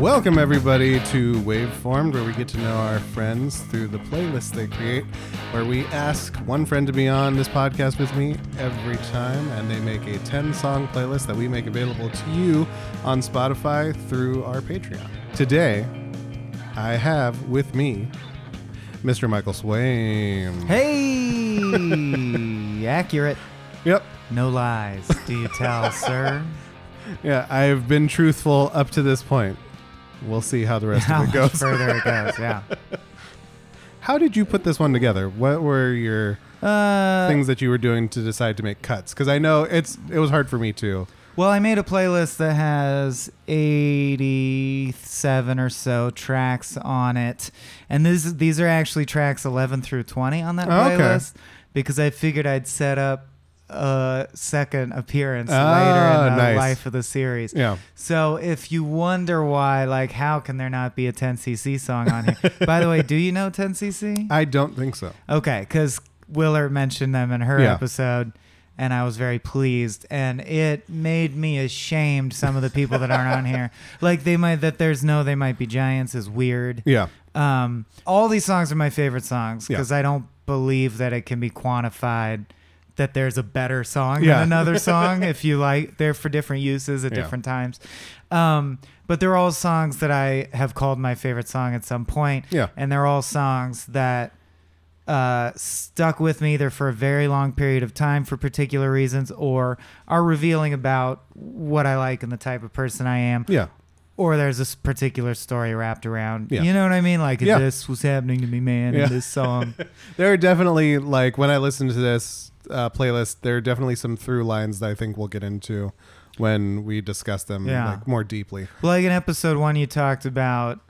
Welcome, everybody, to Waveformed, where we get to know our friends through the playlists they create, where we ask one friend to be on this podcast with me every time, and they make a 10 song playlist that we make available to you on Spotify through our Patreon. Today, I have with me Mr. Michael Swain. Hey, accurate. Yep. No lies. Do you tell, sir? Yeah, I've been truthful up to this point. We'll see how the rest How of it goes. further it goes? Yeah. How did you put this one together? What were your Uh, things that you were doing to decide to make cuts? Because I know it's it was hard for me too. well, I made a playlist that has eighty-seven or so tracks on it, and these these are actually tracks eleven through twenty on that Oh, okay. playlist because I figured I'd set up a second appearance Ah, later in the nice. life of the series. Yeah. So if you wonder why, like, how can there not be a 10cc song on here? By the way, do you know 10cc? I don't think so. Okay, because Willer mentioned them in her Yeah. episode, and I was very pleased. And it made me ashamed. Some of the people that aren't on here, like they might that there's no they might be giants is weird. Yeah. Um, all these songs are my favorite songs Yeah. because I don't believe that it can be quantified that there's a better song Yeah. than another song if you like they're for different uses at Yeah. different times um, but they're all songs that i have called my favorite song at some point Yeah. and they're all songs that uh, stuck with me either for a very long period of time for particular reasons or are revealing about what i like and the type of person i am Yeah. or there's this particular story wrapped around. Yeah. You know what I mean? Like Yeah. this was happening to me, man, Yeah. in this song. There are definitely like when I listen to this uh, playlist, there are definitely some through lines that I think we'll get into when we discuss them Yeah. like more deeply. like in episode one, you talked about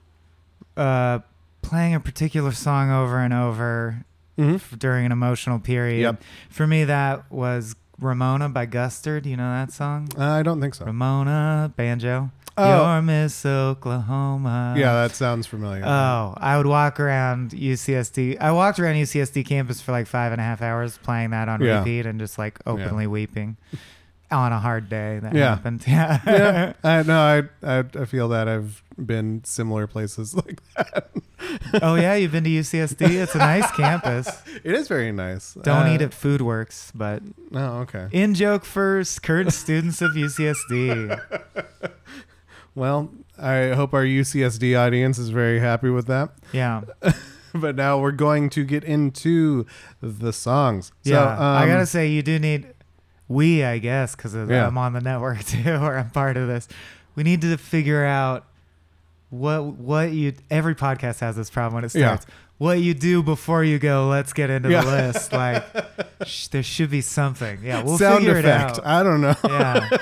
uh, playing a particular song over and over Mm-hmm. f- during an emotional period. Yep. For me, that was Ramona by Gustard. You know that song? Uh, I don't think so. Ramona banjo. Oh. You're Miss Oklahoma. yeah, that sounds familiar. Oh, I would walk around UCSD. I walked around UCSD campus for like five and a half hours playing that on Yeah. repeat and just like openly weeping on a hard day that Yeah. happened. Yeah. yeah, I know. I, I I feel that I've been similar places like that. oh yeah, you've been to UCSD. It's a nice campus. It is very nice. Don't Uh, eat at FoodWorks, but Oh, okay. in joke first, current students of UCSD. Well, I hope our UCSD audience is very happy with that. Yeah. but now we're going to get into the songs. So, Yeah. I um, gotta say, you do need we, I guess, because Yeah. I'm on the network too, or I'm part of this. We need to figure out what what you. Every podcast has this problem when it Yeah. starts. What you do before you go? Let's get into Yeah. the list. Like, sh- there should be something. Yeah, we'll sound figure effect. it out. I don't know. yeah.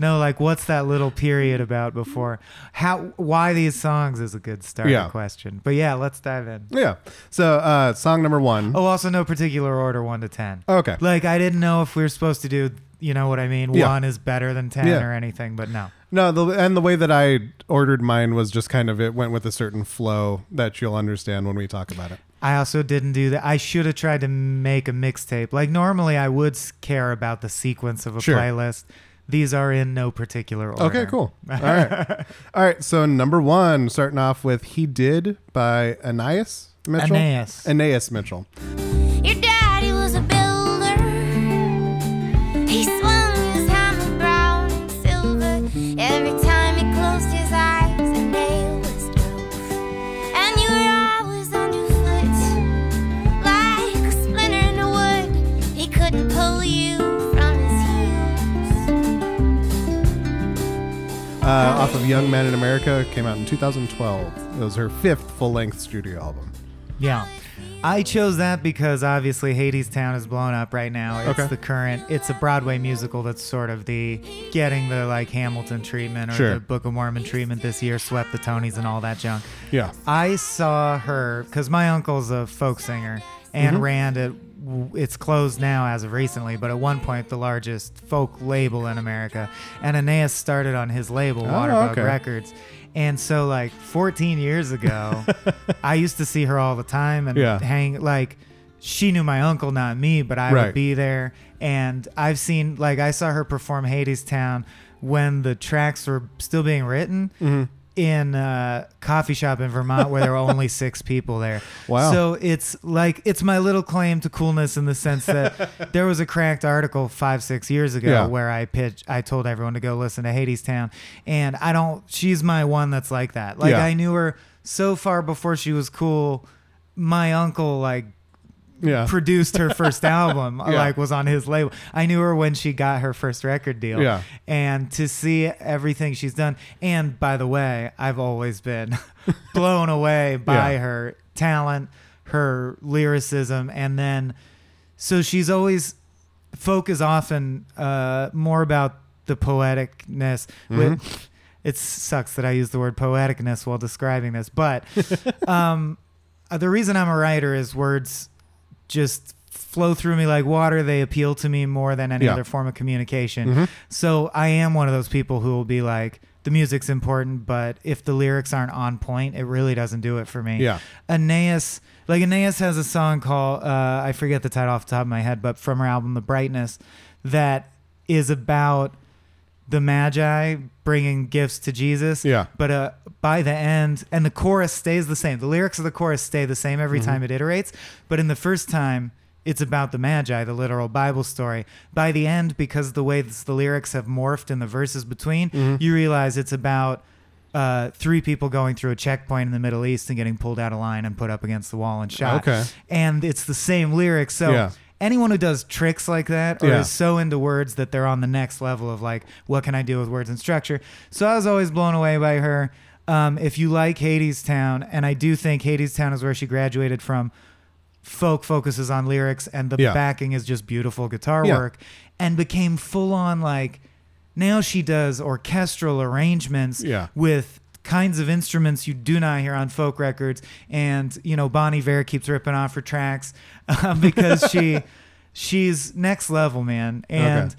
No, like what's that little period about before? How why these songs is a good starter Yeah. question. But yeah, let's dive in. Yeah. So, uh, song number one. Oh, also no particular order, one to ten. Okay. Like I didn't know if we were supposed to do, you know what I mean? Yeah. One is better than ten Yeah. or anything, but no. No, the, and the way that I ordered mine was just kind of it went with a certain flow that you'll understand when we talk about it. I also didn't do that. I should have tried to make a mixtape. Like normally, I would care about the sequence of a Sure. playlist. These are in no particular order. Okay, cool. All right. All right. So, number one, starting off with He Did by Anais Mitchell. Aeneas. Anais Mitchell. Uh, off of Young Man in America, came out in 2012. It was her fifth full length studio album. Yeah. I chose that because obviously Hadestown is blown up right now. It's Okay. the current. It's a Broadway musical that's sort of the getting the like Hamilton treatment or Sure. the Book of Mormon treatment this year, swept the Tonys and all that junk. Yeah. I saw her because my uncle's a folk singer and Mm-hmm. ran it. It's closed now as of recently, but at one point the largest folk label in America. And Anais started on his label, Oh, Waterbug okay. Records. And so, like 14 years ago, I used to see her all the time and Yeah. hang like. She knew my uncle, not me, but I Right. would be there. And I've seen, like, I saw her perform Hadestown when the tracks were still being written Mm-hmm. In a coffee shop in Vermont where there were only six people there. Wow. So it's like it's my little claim to coolness in the sense that there was a cracked article five six years ago Yeah. where I pitched I told everyone to go listen to Hadestown, and I don't. She's my one that's like that. Like Yeah. I knew her so far before she was cool. My uncle like Yeah. produced her first album Yeah. like was on his label i knew her when she got her first record deal Yeah. and to see everything she's done and by the way i've always been blown away by Yeah. her talent her lyricism and then so she's always folk is often uh, more about the poeticness with it sucks that i use the word poeticness while describing this but um, uh, the reason i'm a writer is words just flow through me like water they appeal to me more than any Yeah. other form of communication Mhm. so i am one of those people who will be like the music's important but if the lyrics aren't on point it really doesn't do it for me Yeah. Anais, like Anais has a song called uh, I forget the title off the top of my head, but from her album The Brightness, that is about the Magi bringing gifts to Jesus. Yeah. But uh, by the end, and the chorus stays the same. The lyrics of the chorus stay the same every time it iterates. But in the first time, it's about the Magi, the literal Bible story. By the end, because the way the lyrics have morphed in the verses between, you realize it's about uh, three people going through a checkpoint in the Middle East and getting pulled out of line and put up against the wall and shot. Okay. And it's the same lyrics. So Yeah. Anyone who does tricks like that or Yeah. is so into words that they're on the next level of like, what can I do with words and structure? So I was always blown away by her. Um, if you like Hadestown, and I do think Hadestown is where she graduated from, folk focuses on lyrics and the Yeah. backing is just beautiful guitar Yeah. work and became full on like now she does orchestral arrangements Yeah. with kinds of instruments you do not hear on folk records and you know Bon Iver keeps ripping off her tracks um, because she she's next level man and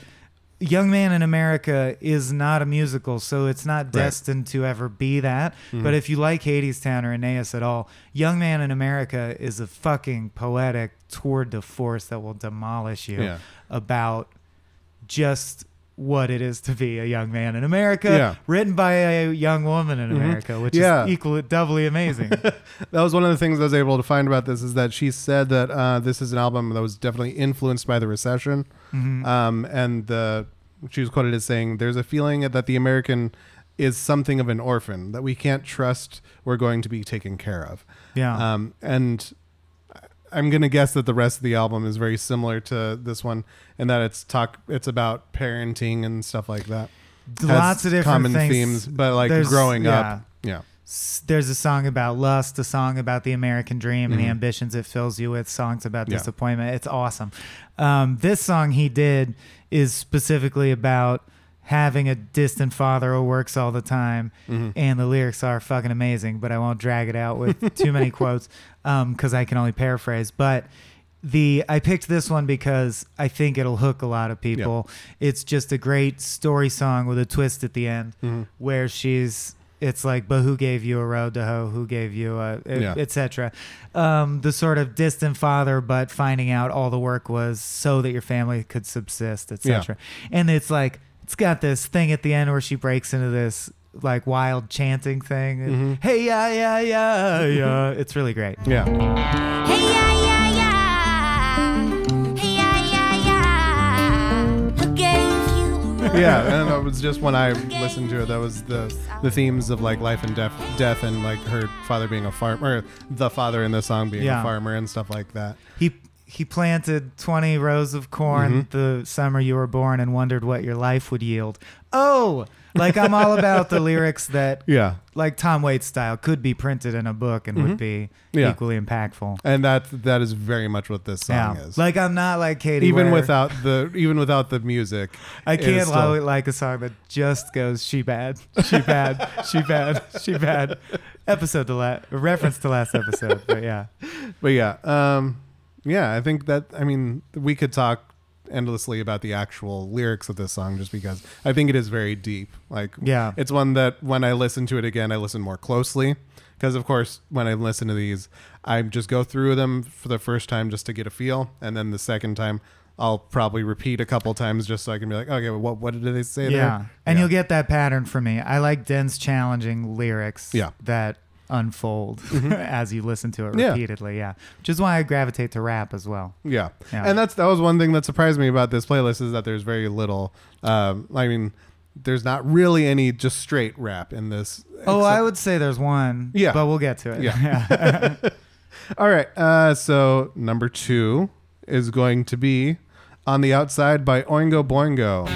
Young Man in America is not a musical, so it's not destined to ever be that. Mm-hmm. But if you like Hadestown or Anais at all, Young Man in America is a fucking poetic tour de force that will demolish you Yeah. about just what it is to be a young man in America, Yeah. written by a young woman in America, which Yeah. is equally doubly amazing. That was one of the things I was able to find about this is that she said that uh, this is an album that was definitely influenced by the recession, Mm-hmm. um, and the she was quoted as saying, "There's a feeling that the American is something of an orphan that we can't trust we're going to be taken care of." yeah. Um, and I'm gonna guess that the rest of the album is very similar to this one, and that it's talk it's about parenting and stuff like that. Lots of different common things. themes, but like There's- growing yeah. up, yeah, there's a song about lust, a song about the American dream and the Mhm. ambitions it fills you with, songs about Yeah. disappointment. It's awesome. Um, this song he did is specifically about having a distant father who works all the time, Mhm. and the lyrics are fucking amazing. But I won't drag it out with too many quotes because I can only paraphrase. But the I picked this one because I think it'll hook a lot of people. It's just a great story song with a twist at the end Mhm. where she's it's like but who gave you a road to hoe who gave you a Yeah. etc um, the sort of distant father but finding out all the work was so that your family could subsist etc and it's like it's got this thing at the end where she breaks into this like wild chanting thing and, Mhm. hey yeah yeah yeah yeah it's really great yeah. Hey yeah yeah yeah. Hey yeah yeah yeah. Who gave you? yeah, and it was just when I listened to it, that was the the themes of like life and death, death, and like her father being a farmer, the father in the song being Yeah. a farmer and stuff like that. he he planted 20 rows of corn Mhm. the summer you were born and wondered what your life would yield oh like i'm all about the lyrics that Yeah, like Tom Waits style could be printed in a book and would be Mm-hmm. Yeah. equally impactful. and that that is very much what this song Yeah, is. like I'm not like Katie. even without the even without the music, I can't still- like a song that just goes she bad, she bad, she bad, she bad. Episode to last reference to last episode, but yeah, But yeah, um, yeah, I think that I mean we could talk endlessly about the actual lyrics of this song just because I think it is very deep. Like Yeah. it's one that when I listen to it again, I listen more closely because of course when I listen to these, I just go through them for the first time just to get a feel, and then the second time. I'll probably repeat a couple times just so I can be like, okay, what what did they say Yeah. there? And Yeah. you'll get that pattern from me. I like dense, challenging lyrics Yeah. that unfold as you listen to it repeatedly. Yeah. Which is why I gravitate to rap as well. Yeah. Yeah. and that's that was one thing that surprised me about this playlist is that there's very little. Um, I mean, there's not really any just straight rap in this. Oh, I would say there's one. Yeah. But we'll get to it. Yeah. All right. Uh, so number two is going to be "On the Outside" by Oingo Boingo.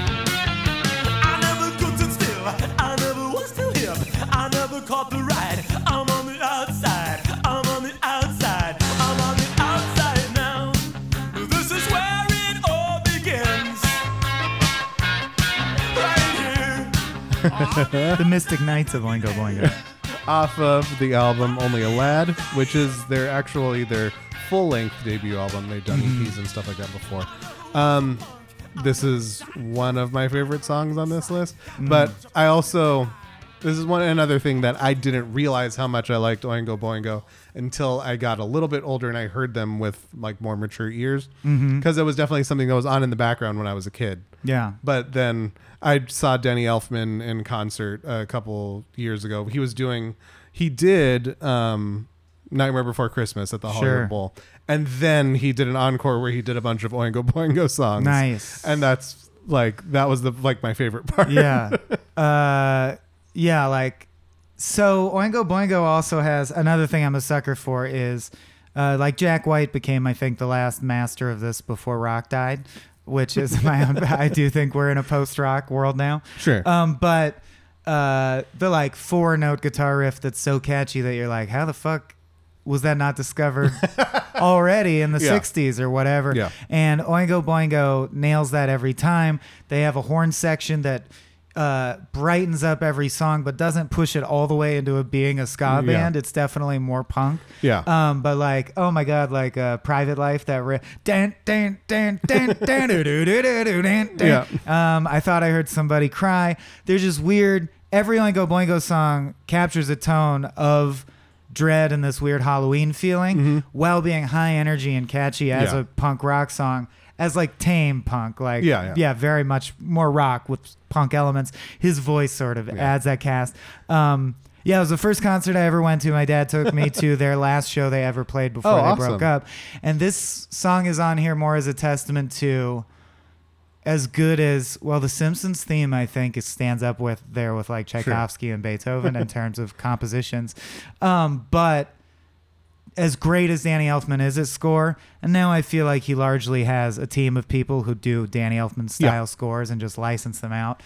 the Mystic Knights of Oingo Boingo. off of the album Only a Lad, which is their actually their full length debut album. They've done mm-hmm. EPs and stuff like that before. Um, this is one of my favorite songs on this list, mm. but I also this is one another thing that I didn't realize how much I liked Oingo Boingo until I got a little bit older and I heard them with like more mature ears mm-hmm. because it was definitely something that was on in the background when I was a kid. Yeah. But then I saw Danny Elfman in concert a couple years ago. He was doing, he did um, Nightmare Before Christmas at the Hollywood Sure. Bowl, and then he did an encore where he did a bunch of Oingo Boingo songs. Nice. and that's like that was the like my favorite part. yeah. Uh, yeah, like so Oingo Boingo also has another thing I'm a sucker for is uh, like Jack White became I think the last master of this before rock died, which is my own I do think we're in a post rock world now. Sure. Um but uh the like four note guitar riff that's so catchy that you're like how the fuck was that not discovered already in the Yeah. 60s or whatever Yeah. and Oingo Boingo nails that every time. They have a horn section that uh, brightens up every song, but doesn't push it all the way into a being a ska Yeah. band. It's definitely more punk. Yeah. Um, but like, oh my god, like uh, Private Life, that riff. Dan, dan, dan, dan, dan, do, do, do, do, do, dan, dan. Um, I thought I heard somebody cry. They're just weird. Every Oingo Boingo song captures a tone of dread and this weird Halloween feeling while being high energy and catchy as Mm-hmm. Yeah. a punk rock song. As like tame punk, like Yeah, yeah. very much more rock with punk elements. His voice sort of adds that cast. Um, yeah, it was the first concert I ever went to. My dad took me to their last show they ever played before Oh, they awesome. broke up. And this song is on here more as a testament to as good as well the Simpsons theme I think is stands up with there with like Tchaikovsky and Beethoven in terms of compositions. Um, but as great as Danny Elfman is at score, and now I feel like he largely has a team of people who do Danny Elfman style Yeah. scores and just license them out.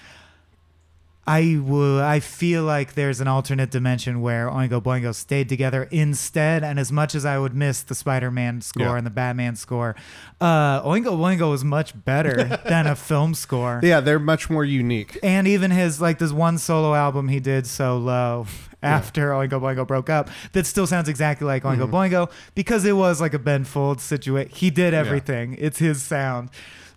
I will. I feel like there's an alternate dimension where Oingo Boingo stayed together instead. And as much as I would miss the Spider-Man score Yeah. and the Batman score, uh, Oingo Boingo was much better than a film score. yeah, they're much more unique. And even his like this one solo album he did solo after Oingo Boingo broke up that still sounds exactly like Oingo Mm-hmm. Boingo because it was like a Ben Folds situation. He did everything. It's his sound.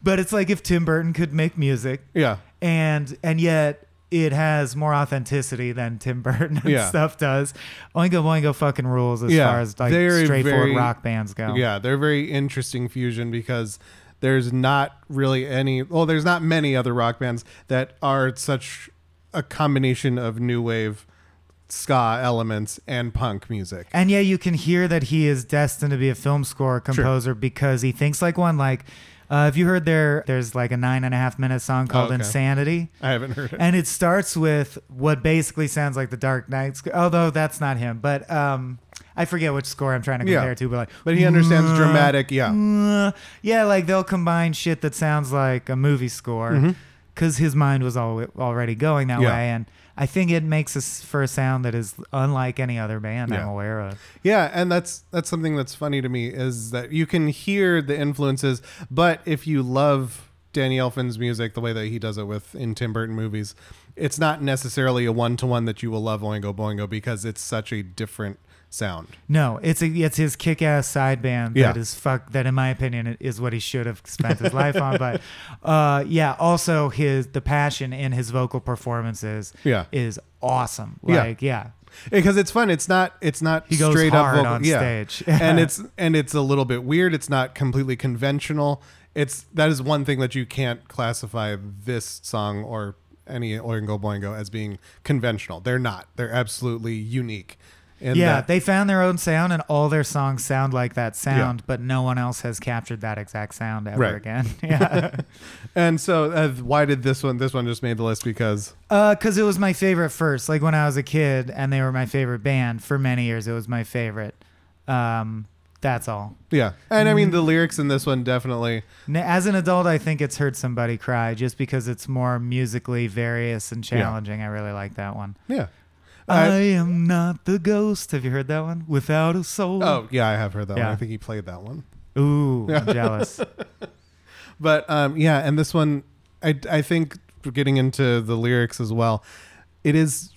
But it's like if Tim Burton could make music Yeah. and and yet it has more authenticity than Tim Burton and Yeah. stuff does. Oingo Boingo fucking rules as Yeah, far as like very, straightforward very- rock bands go. Yeah, they're a very interesting fusion because there's not really any well, there's not many other rock bands that are such a combination of new wave ska elements and punk music. And yeah, you can hear that he is destined to be a film score composer because he thinks like one. Like, uh, have you heard there? There's like a nine and a half minute song called okay. Insanity, I haven't heard it. and it starts with what basically sounds like the Dark Knight. sc- Although that's not him, but um, I forget which score I'm trying to Yeah. compare to. But like, But he understands dramatic, yeah. uh, yeah, like they'll combine shit that sounds like a movie score because his mind was al- already going that Mm-hmm. Yeah. way, and I think it makes us for a sound that is unlike any other band I'm aware of. Yeah, and that's that's something that's funny to me is that you can hear the influences, but if you love Danny Elfman's music the way that he does it with in Tim Burton movies, it's not necessarily a one to one that you will love Oingo Boingo because it's such a different sound. No, it's a, it's his kick-ass side band Yeah. that is fuck that in my opinion is what he should have spent his life on. But uh, yeah, also his the passion in his vocal performances Yeah. is awesome. Like yeah, because it's fun. It's not. It's not He goes straight hard up vocal. on yeah. stage. and it's and it's a little bit weird. It's not completely conventional. it's that is one thing that you can't classify this song or any Oingo Boingo as being conventional. They're not. They're absolutely unique. In yeah, that- they found their own sound, and all their songs sound like that sound, Yeah. but no one else has captured that exact sound ever Right. again. Yeah, and so uh, why did this one? This one just made the list because because Uh, it was my favorite first. Like when I was a kid, and they were my favorite band for many years. It was my favorite. Um, that's all. yeah, and I Mm. mean the lyrics in this one definitely As an adult, I think it's heard somebody cry just because it's more musically various and challenging. I really like that one. yeah. I I- am not the ghost. Have you heard that one? Without a soul. oh yeah, I have heard that one. Yeah. I think he played that one. Ooh, I'm jealous. But um, yeah, and this one, I I think getting into the lyrics as well, it is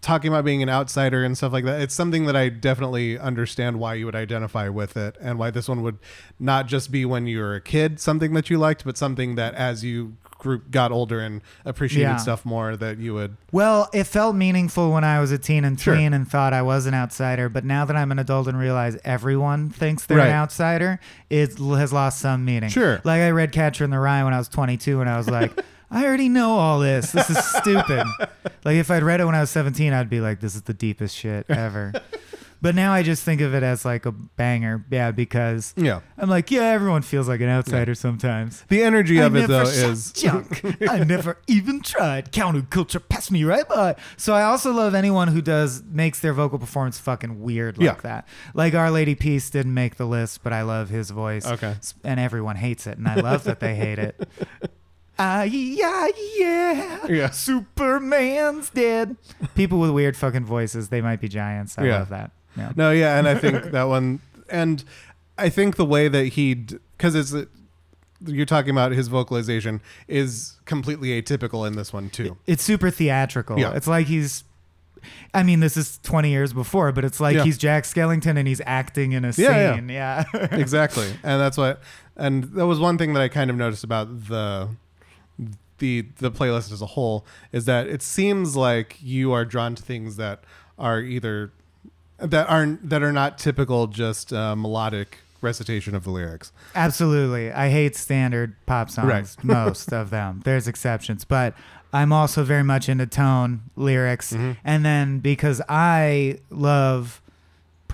talking about being an outsider and stuff like that. It's something that I definitely understand why you would identify with it, and why this one would not just be when you were a kid something that you liked, but something that as you grew, got older and appreciated Yeah. stuff more, that you would. Well, it felt meaningful when I was a teen and Sure. tween and thought I was an outsider. But now that I'm an adult and realize everyone thinks they're Right. an outsider, it has lost some meaning. Sure. Like I read Catcher in the Rye when I was 22 and I was like, I already know all this. This is stupid. like if I'd read it when I was 17, I'd be like, this is the deepest shit ever. but now I just think of it as like a banger. Yeah, because Yeah. I'm like, yeah, everyone feels like an outsider sometimes. The energy of I it never though shot is junk. I never even tried. Counterculture passed me right by. So I also love anyone who does makes their vocal performance fucking weird like Yeah. that. Like Our Lady Peace didn't make the list, but I love his voice. Okay. S- and everyone hates it, and I love that they hate it. Ah yeah yeah Yeah. Superman's dead. People with weird fucking voices, they might be giants. I Yeah. love that. Yeah. No, yeah, and I think that one, and I think the way that he, because it's you're talking about his vocalization is completely atypical in this one too. It's super theatrical. Yeah. It's like he's. I mean, this is 20 years before, but it's like Yeah. he's Jack Skellington and he's acting in a Yeah, yeah. scene. Yeah. exactly, and that's what, and that was one thing that I kind of noticed about the. The, the playlist as a whole is that it seems like you are drawn to things that are either that aren't that are not typical just uh, melodic recitation of the lyrics. Absolutely. I hate standard pop songs, Right. most of them. There's exceptions, but I'm also very much into tone, lyrics. Mm-hmm. And then because I love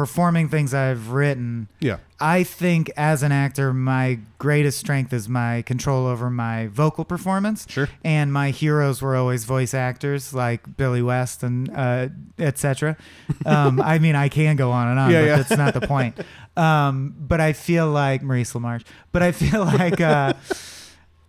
performing things I've written, Yeah, I think as an actor, my greatest strength is my control over my vocal performance. Sure. And my heroes were always voice actors like Billy West and uh, etc. Um, I mean, I can go on and on, Yeah, but yeah. that's not the point. Um, but I feel like Maurice LaMarche. But I feel like uh,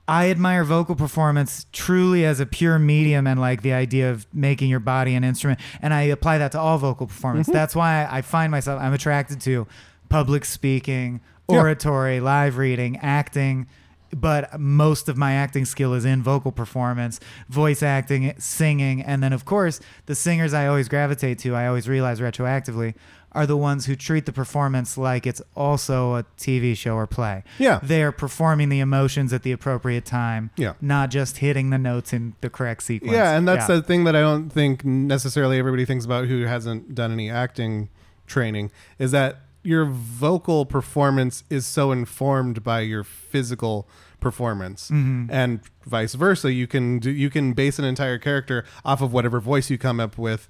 I admire vocal performance truly as a pure medium and like the idea of making your body an instrument. And I apply that to all vocal performance. Mm-hmm. That's why I find myself, I'm attracted to public speaking, Yeah. oratory, live reading, acting. But most of my acting skill is in vocal performance, voice acting, singing. And then, of course, the singers I always gravitate to, I always realize retroactively, are the ones who treat the performance like it's also a TV show or play Yeah. they're performing the emotions at the appropriate time, Yeah. not just hitting the notes in the correct sequence. Yeah, and that's Yeah. the thing that I don't think necessarily everybody thinks about who hasn't done any acting training is that your vocal performance is so informed by your physical performance Mm-hmm. and vice versa you can do, you can base an entire character off of whatever voice you come up with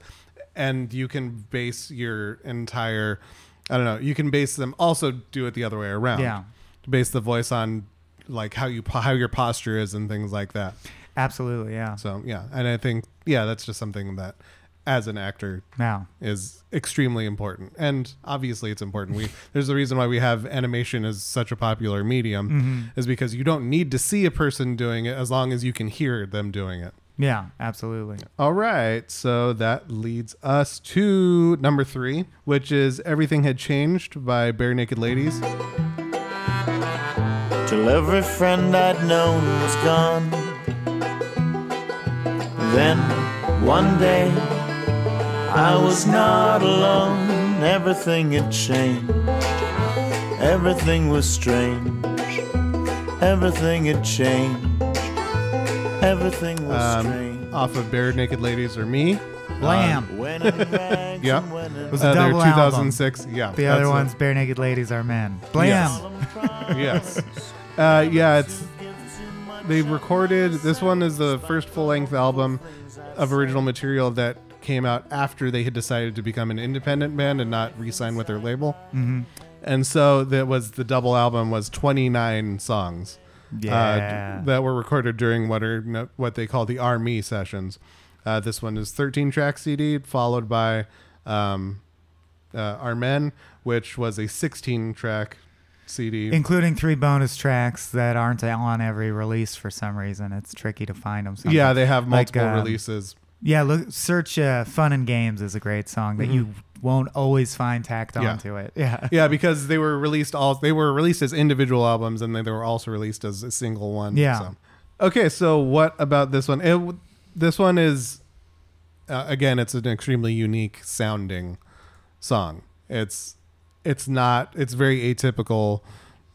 and you can base your entire I don't know you can base them also do it the other way around Yeah. base the voice on like how you how your posture is and things like that absolutely, yeah, so yeah, and I think yeah, that's just something that as an actor now is extremely important, and obviously it's important. We there's a reason why we have animation as such a popular medium, Mm-hmm. is because you don't need to see a person doing it as long as you can hear them doing it. yeah, absolutely. All right, so that leads us to number three, which is "Everything Had Changed" by Barenaked Ladies. till every friend I'd known was gone. Then one day I was not alone. Everything had changed. Everything was strange. Everything had changed. Everything was Um, strange. off of Barenaked Ladies Are Me. Blam. When in rags Yeah. and was a Uh, they're double album. 2006. Yeah, The other that's it. one's Barenaked Ladies Are Men. Blam. Yes. yes. Uh, yeah, it's they recorded. This one is the first full length album of original material that came out after they had decided to become an independent band and not re-sign with their label. Mm-hmm. And so that was the double album was 29 songs. uh, Yeah. that were recorded during what are what they call the Are Me sessions. Uh, this one is 13 track CD, followed by um, uh, Are Men, which was a 16 track CD. Including three bonus tracks that aren't on every release for some reason. It's tricky to find them. yeah, they have Like, multiple um, releases. Yeah, look, search uh, "Fun and Games" is a great song that you won't always find tacked Mm-hmm. Yeah. onto it. Yeah, Yeah, because they were released all they were released as individual albums, and then they were also released as a single one. Yeah. So. Okay, so what about this one? It, this one is uh, again, it's an extremely unique sounding song. It's it's not. It's very atypical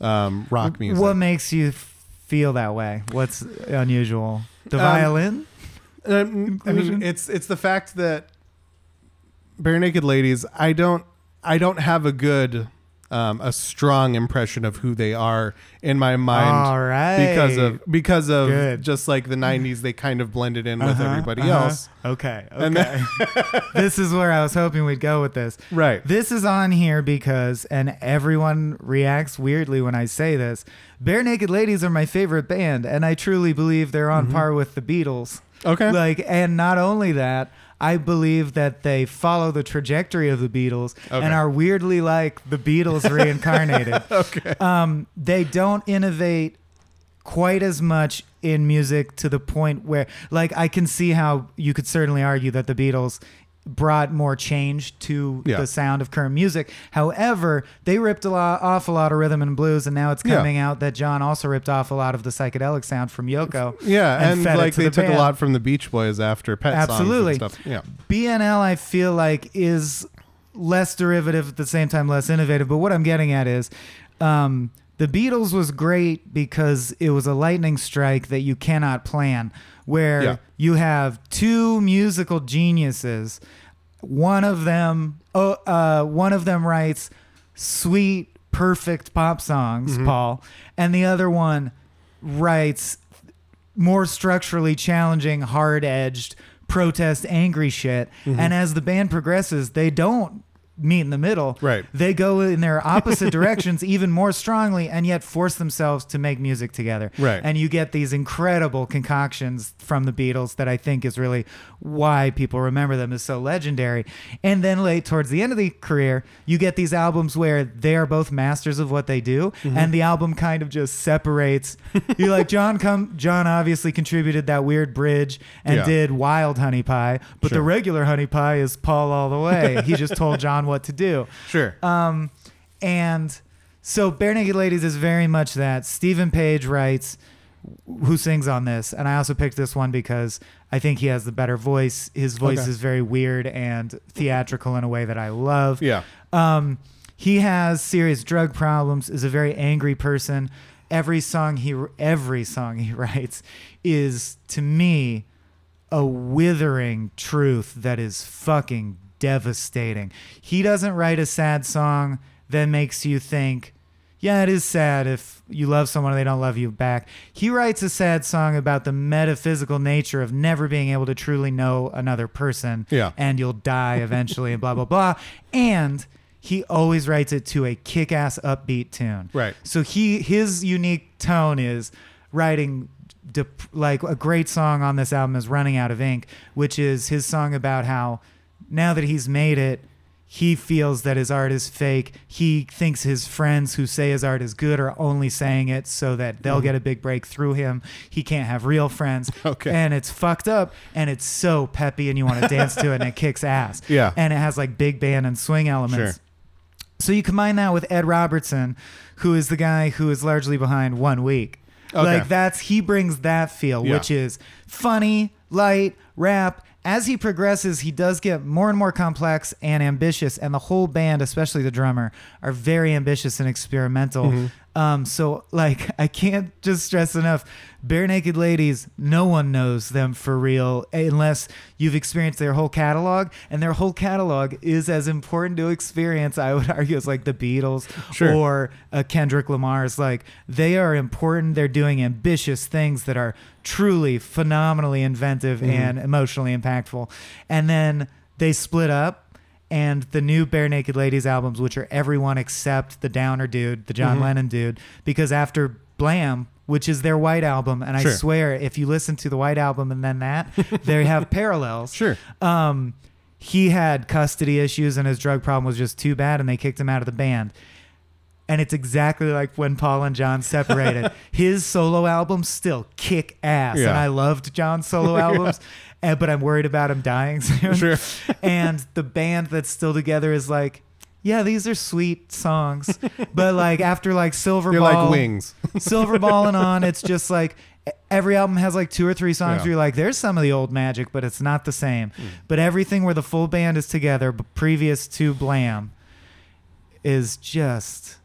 um, rock music. What makes you feel that way? What's unusual? The Um, violin? Um, I mean, it's it's the fact that Barenaked Ladies. I don't I don't have a good um, a strong impression of who they are in my mind All right. because of because of Good. just like the '90s. They kind of blended in with Uh-huh, everybody uh-huh. else. Okay. Okay. this is where I was hoping we'd go with this. Right. This is on here because, and everyone reacts weirdly when I say this. Barenaked Ladies are my favorite band, and I truly believe they're on par with the Beatles. Okay. Like, and not only that, I believe that they follow the trajectory of the Beatles Okay. and are weirdly like the Beatles reincarnated. okay. um, they don't innovate quite as much in music to the point where like I can see how you could certainly argue that the Beatles brought more change to Yeah. the sound of current music. However, they ripped a lot off a lot of rhythm and blues and now it's Yeah. coming out that John also ripped off a lot of the psychedelic sound from Yoko. Yeah, and, it like they the took a lot from the Beach Boys after Pet Absolutely. songs and stuff. Yeah. BNL, I feel like, is less derivative at the same time less innovative. But what I'm getting at is um, the Beatles was great because it was a lightning strike that you cannot plan, where Yeah. you have two musical geniuses. One of them, oh, uh, one of them writes sweet, perfect pop songs, Paul, and the other one writes more structurally challenging, hard edged, protest, angry shit. Mm-hmm. And as the band progresses, they don't meet in the middle. Right. They go in their opposite directions even more strongly and yet force themselves to make music together. Right. And you get these incredible concoctions from the Beatles that I think is really why people remember them as so legendary. And then late towards the end of the career, you get these albums where they are both masters of what they do Mm-hmm. and the album kind of just separates. You're like John come John obviously contributed that weird bridge and Yeah. did Wild Honey Pie, but Sure. the regular Honey Pie is Paul all the way. he just told John what to do. Sure. Um, and so Barenaked Ladies is very much that. Steven Page writes, who sings on this, and I also picked this one because I think he has the better voice. His voice Okay. is very weird and theatrical in a way that I love. yeah. Um, he has serious drug problems. Is a very angry person. Every song he every song he writes is to me a withering truth that is fucking devastating. He doesn't write a sad song that makes you think, yeah, it is sad if you love someone and they don't love you back. He writes a sad song about the metaphysical nature of never being able to truly know another person Yeah. and you'll die eventually and blah blah blah. And he always writes it to a kick-ass upbeat tune. Right. So he his unique tone is writing dep- like a great song on this album is Running Out of Ink, which is his song about how now that he's made it, he feels that his art is fake. He thinks his friends who say his art is good are only saying it so that they'll mm-hmm. get a big break through him. He can't have real friends. Okay. And it's fucked up and it's so peppy and you want to dance to it and it kicks ass. Yeah. And it has like big band and swing elements. Sure. So you combine that with Ed Robertson, who is the guy who is largely behind One Week. Okay. Like that's he brings that feel, Yeah. which is funny, light, rap. As he progresses, he does get more and more complex and ambitious, and the whole band, especially the drummer, are very ambitious and experimental. Mm-hmm. Um, so like I can't just stress enough, Barenaked Ladies, no one knows them for real unless you've experienced their whole catalog, and their whole catalog is as important to experience, I would argue, as like the Beatles Sure. or uh, Kendrick Lamar's. Like they are important. They're doing ambitious things that are truly phenomenally inventive and emotionally impactful. And then they split up. And the new Barenaked Ladies albums, which are everyone except the Downer dude, the John Lennon dude, because after Blam, which is their White album, and Sure. I swear, if you listen to the White album and then that, they have parallels. Sure. Um, he had custody issues and his drug problem was just too bad, and they kicked him out of the band. And it's exactly like when Paul and John separated. His solo albums still kick ass, and I loved John's solo albums, eh, but I'm worried about him dying soon. Sure. and the band that's still together is like, yeah, these are sweet songs, but like after like Silver They're Ball, like wings. Silverball and on, it's just like every album has like two or three songs Yeah. Where you're like, there's some of the old magic, but it's not the same. But everything where the full band is together, previous to Blam, is just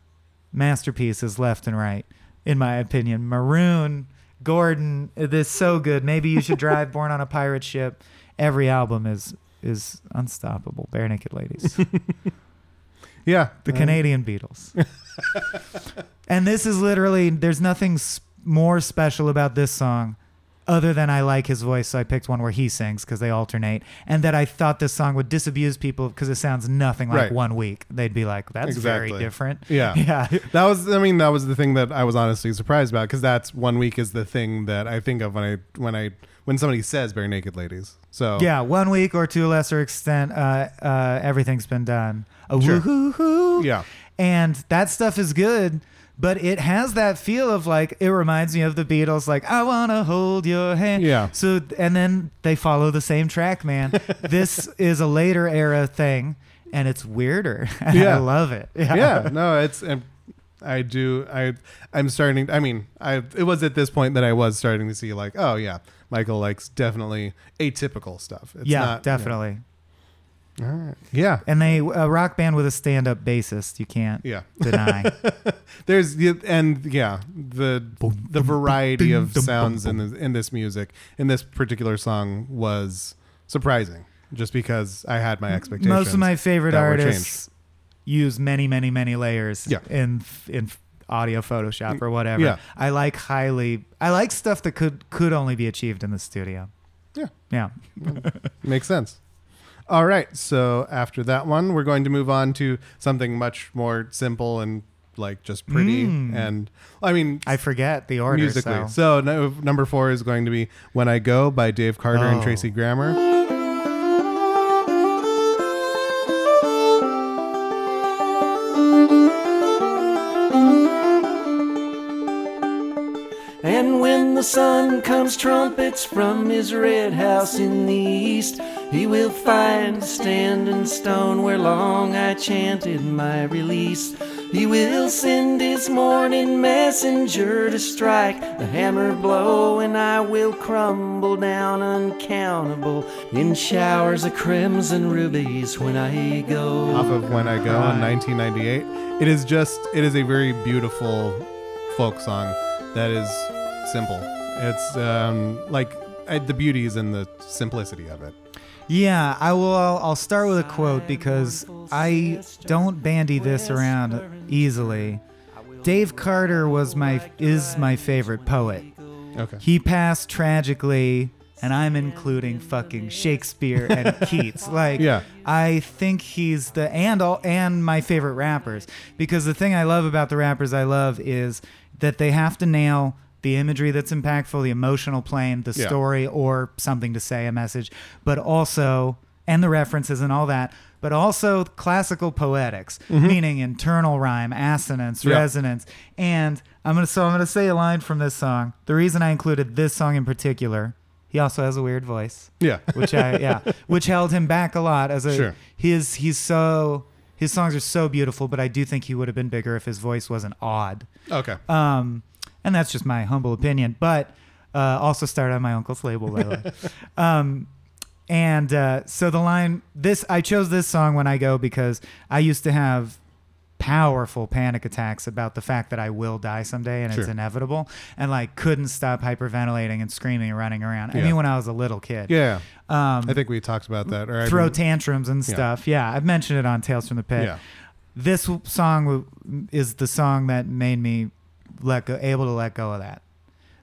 masterpieces left and right, in my opinion. Maroon, Gordon, this is so good. Maybe you should drive Born on a Pirate Ship. Every album is is unstoppable. Barenaked Ladies Yeah. the Uh, Canadian Beatles. and this is literally there's nothing s- more special about this song other than I like his voice, so I picked one where he sings because they alternate, and that I thought this song would disabuse people because it sounds nothing like Right. One Week. They'd be like, "That's very different." Yeah. yeah, That was, I mean, that was the thing that I was honestly surprised about because that's one week is the thing that I think of when I when I when somebody says Barenaked Ladies. So yeah. One Week, or to a lesser extent, uh, uh, everything's been done. A Sure. woo-hoo-hoo. yeah, and that stuff is good but it has that feel of like it reminds me of the beatles like i want to hold your hand Yeah. so and then they follow the same track man this is a later era thing and it's weirder and Yeah. i love it yeah. No, it's. um, I do. I. I'm starting. I mean, I. It was at this point that I was starting to see like, oh yeah, Michael likes definitely atypical stuff. It's yeah not, definitely Yeah. All right. Yeah. and they a rock band with a stand-up bassist you can't Yeah. deny There's the- and yeah the the variety of sounds in the, in this music in this particular song was surprising just because I had my expectations. most of my favorite artists use many many many layers Yeah. in in audio photoshop or whatever Yeah. i like highly i like stuff that could could only be achieved in the studio Yeah. yeah Makes sense. All right, so after that one, we're going to move on to something much more simple and like just pretty Mm. and I mean i forget the order musically. so. So, no, number 4 is going to be When I Go by Dave Carter and Oh. Tracy Grammer. The sun comes trumpets from his red house in the east, he will find a standing stone where long I chanted my release. He will send his morning messenger to strike the hammer blow, and I will crumble down uncountable in showers of crimson rubies when I go. off of When I Go in 1998. It is just, it is a very beautiful folk song that is simple. It's um, like uh, the beauty is in the simplicity of it. yeah i will I'll, I'll start with a quote because i don't bandy this around easily dave carter was my is my favorite poet Okay. He passed tragically, and I'm including fucking Shakespeare and Keats. Like, Yeah. I think he's the and all and my favorite rappers because the thing I love about the rappers I love is that they have to nail the imagery that's impactful, the emotional plane, the Yeah. story, or something to say, a message, but also and the references and all that. But also classical poetics, meaning internal rhyme, assonance, Yeah. resonance, and I'm gonna so I'm gonna say a line from this song. The reason I included this song in particular, he also has a weird voice, Yeah. which I yeah, which held him back a lot as a Sure. his he's so his songs are so beautiful, but I do think he would have been bigger if his voice wasn't odd. okay. Um, and that's just my humble opinion. But uh, also started on my uncle's label, by the way. Um, and uh, so the line this I chose this song when I go because I used to have powerful panic attacks about the fact that I will die someday and it's inevitable, and like couldn't stop hyperventilating and screaming and running around. I mean, when I was a little kid, Yeah. um, I think we talked about that. Or throw tantrums and stuff. Yeah, I've mentioned it on Tales from the Pit. Yeah. This song is the song that made me let go, able to let go of that.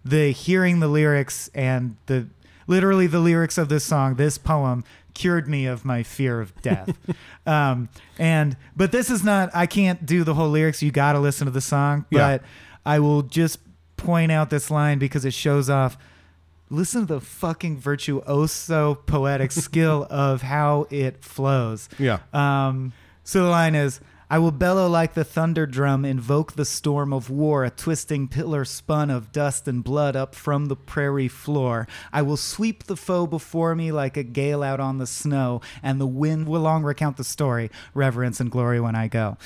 The hearing the lyrics and the literally the lyrics of this song, this poem cured me of my fear of death. um, and but this is not. I can't do the whole lyrics. You got to listen to the song. Yeah. But I will just point out this line because it shows off listen to the fucking virtuoso poetic skill of how it flows. Yeah. Um, so the line is I will bellow like the thunder drum, invoke the storm of war, a twisting pillar spun of dust and blood up from the prairie floor. I will sweep the foe before me like a gale out on the snow, and the wind will long recount the story, reverence and glory when I go.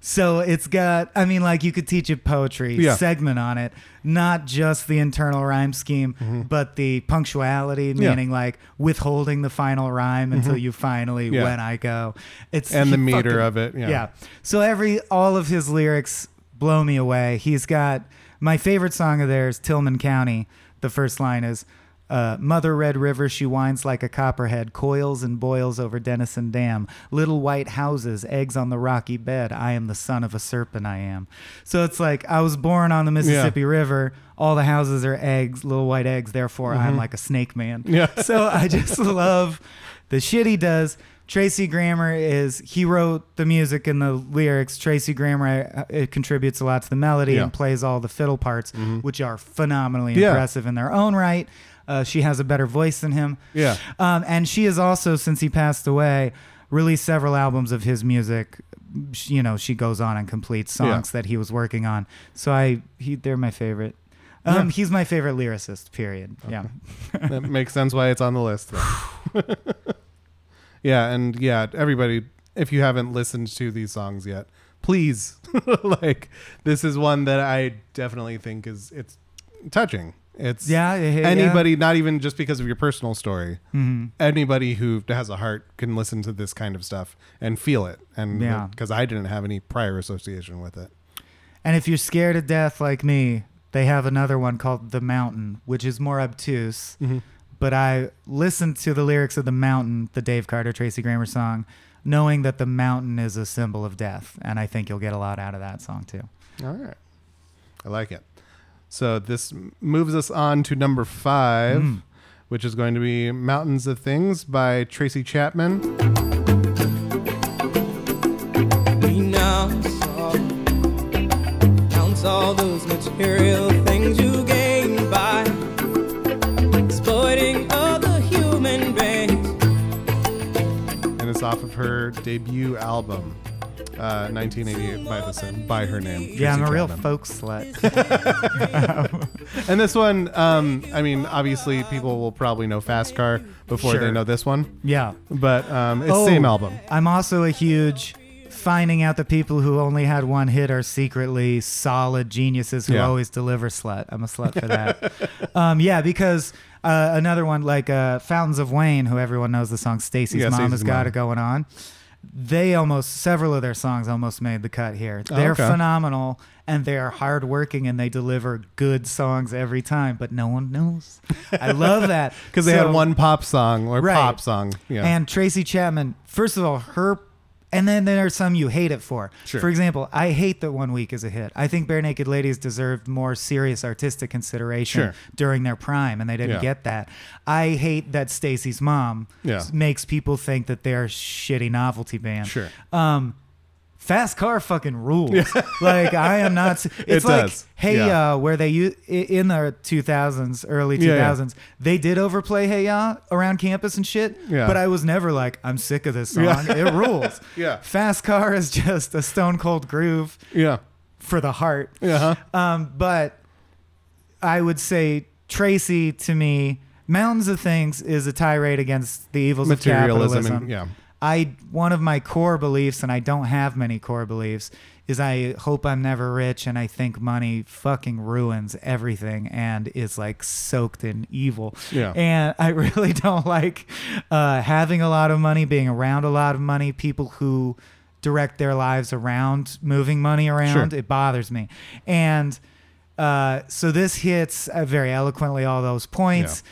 So it's got, I mean, like you could teach a poetry Yeah. segment on it, not just the internal rhyme scheme, but the punctuality, Mm-hmm. Yeah. meaning like withholding the final rhyme until you finally, Yeah. when I go. It's And the meter fucking- of it, yeah. So every all of his lyrics blow me away. He's got my favorite song of theirs, Tillman County. The first line is. Uh, Mother Red River, she winds like a copperhead, coils and boils over Denison Dam. Little white houses, eggs on the rocky bed. I am the son of a serpent, I am. So it's like I was born on the Mississippi River. All the houses are eggs, little white eggs. Therefore, I'm like a snake man. Yeah. So I just love the shit he does. Tracy Grammer is he wrote the music and the lyrics. Tracy Grammer uh, it contributes a lot to the melody Yeah. and plays all the fiddle parts, which are phenomenally Yeah. impressive in their own right. Uh, she has a better voice than him. Yeah. Um, and she has also, since he passed away, released several albums of his music. Sh- You know, she goes on and completes songs that he was working on. So I, he, they're my favorite. Um, Yeah. He's my favorite lyricist. Period. Yeah. that makes sense why it's on the list. yeah, and yeah, everybody, if you haven't listened to these songs yet, please, like, this is one that I definitely think is it's touching. It's Yeah, yeah, yeah. anybody, not even just because of your personal story. Mhm. Anybody who has a heart can listen to this kind of stuff and feel it, and Yeah. because I didn't have any prior association with it. And if you're scared to death like me, they have another one called The Mountain, which is more obtuse. But I listened to the lyrics of The Mountain, the Dave Carter, Tracy Grammer song, knowing that the mountain is a symbol of death. And I think you'll get a lot out of that song too. All right. I like it. So this moves us on to number five, Mm. which is going to be Mountains of Things by Tracy Chapman. Renounce all, renounce all those material things you gain by exploiting other human beings. And it's off of her debut album, uh, 1988, by, the same, by her name. yeah, I'm Tracy a real Chapman. folk slut. And this one, um, I mean, obviously people will probably know Fast Car before they know this one, yeah. but um, it's Oh, same album. I'm also a huge finding out the people who only had one hit are secretly solid geniuses who Yeah. always deliver slut. I'm a slut for that. um, yeah, because uh, another one like uh, Fountains of Wayne, who everyone knows the song Stacy's Yeah, Mom Stacey's has got it going on. They almost several of their songs almost made the cut here. Oh, They're Oh, okay. phenomenal and they are hardworking and they deliver good songs every time, but no one knows. I love that Because they had one pop song or Right. pop song. Yeah. and Tracy Chapman, first of all, her, and then there are some you hate it for. Sure. For example, I hate that One Week is a hit. I think Barenaked Ladies deserved more serious artistic consideration Sure. during their prime, and they didn't Yeah. get that. I hate that Stacy's mom Yeah. makes people think that they're a shitty novelty band. Sure. Um, Fast Car fucking rules. like I am not. It's It like does. Hey Yeah. Ya, where they u- in the 2000s, early Yeah, yeah. 2000s, they did overplay Hey Ya around campus and shit. Yeah. But I was never like, I'm sick of this song. Yeah. It rules. Yeah. Fast Car is just a stone cold groove yeah. for the heart. Yeah. Um, but I would say Tracy to me, Mountains of Things is a tirade against the evils of capitalism. And, yeah. I one of my core beliefs, and I don't have many core beliefs, is I hope I'm never rich, and I think money fucking ruins everything and is like soaked in evil. Yeah. And I really don't like uh, having a lot of money, being around a lot of money, people who direct their lives around moving money around. Sure. It bothers me. And uh, so this hits uh, very eloquently all those points.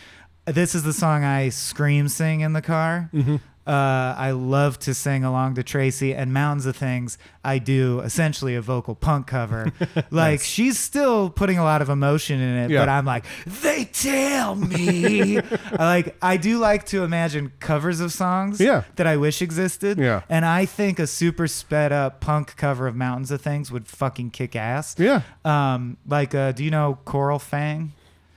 Yeah. This is the song I scream sing in the car. Mm-hmm. Uh, I love to sing along to Tracy and Mountains of Things. I do essentially a vocal punk cover. like she's still putting a lot of emotion in it, Yeah. but I'm like, they tell me. I like I do like to imagine covers of songs Yeah. that I wish existed. Yeah. And I think a super sped up punk cover of Mountains of Things would fucking kick ass. Yeah. Um, like uh, do you know Coral Fang?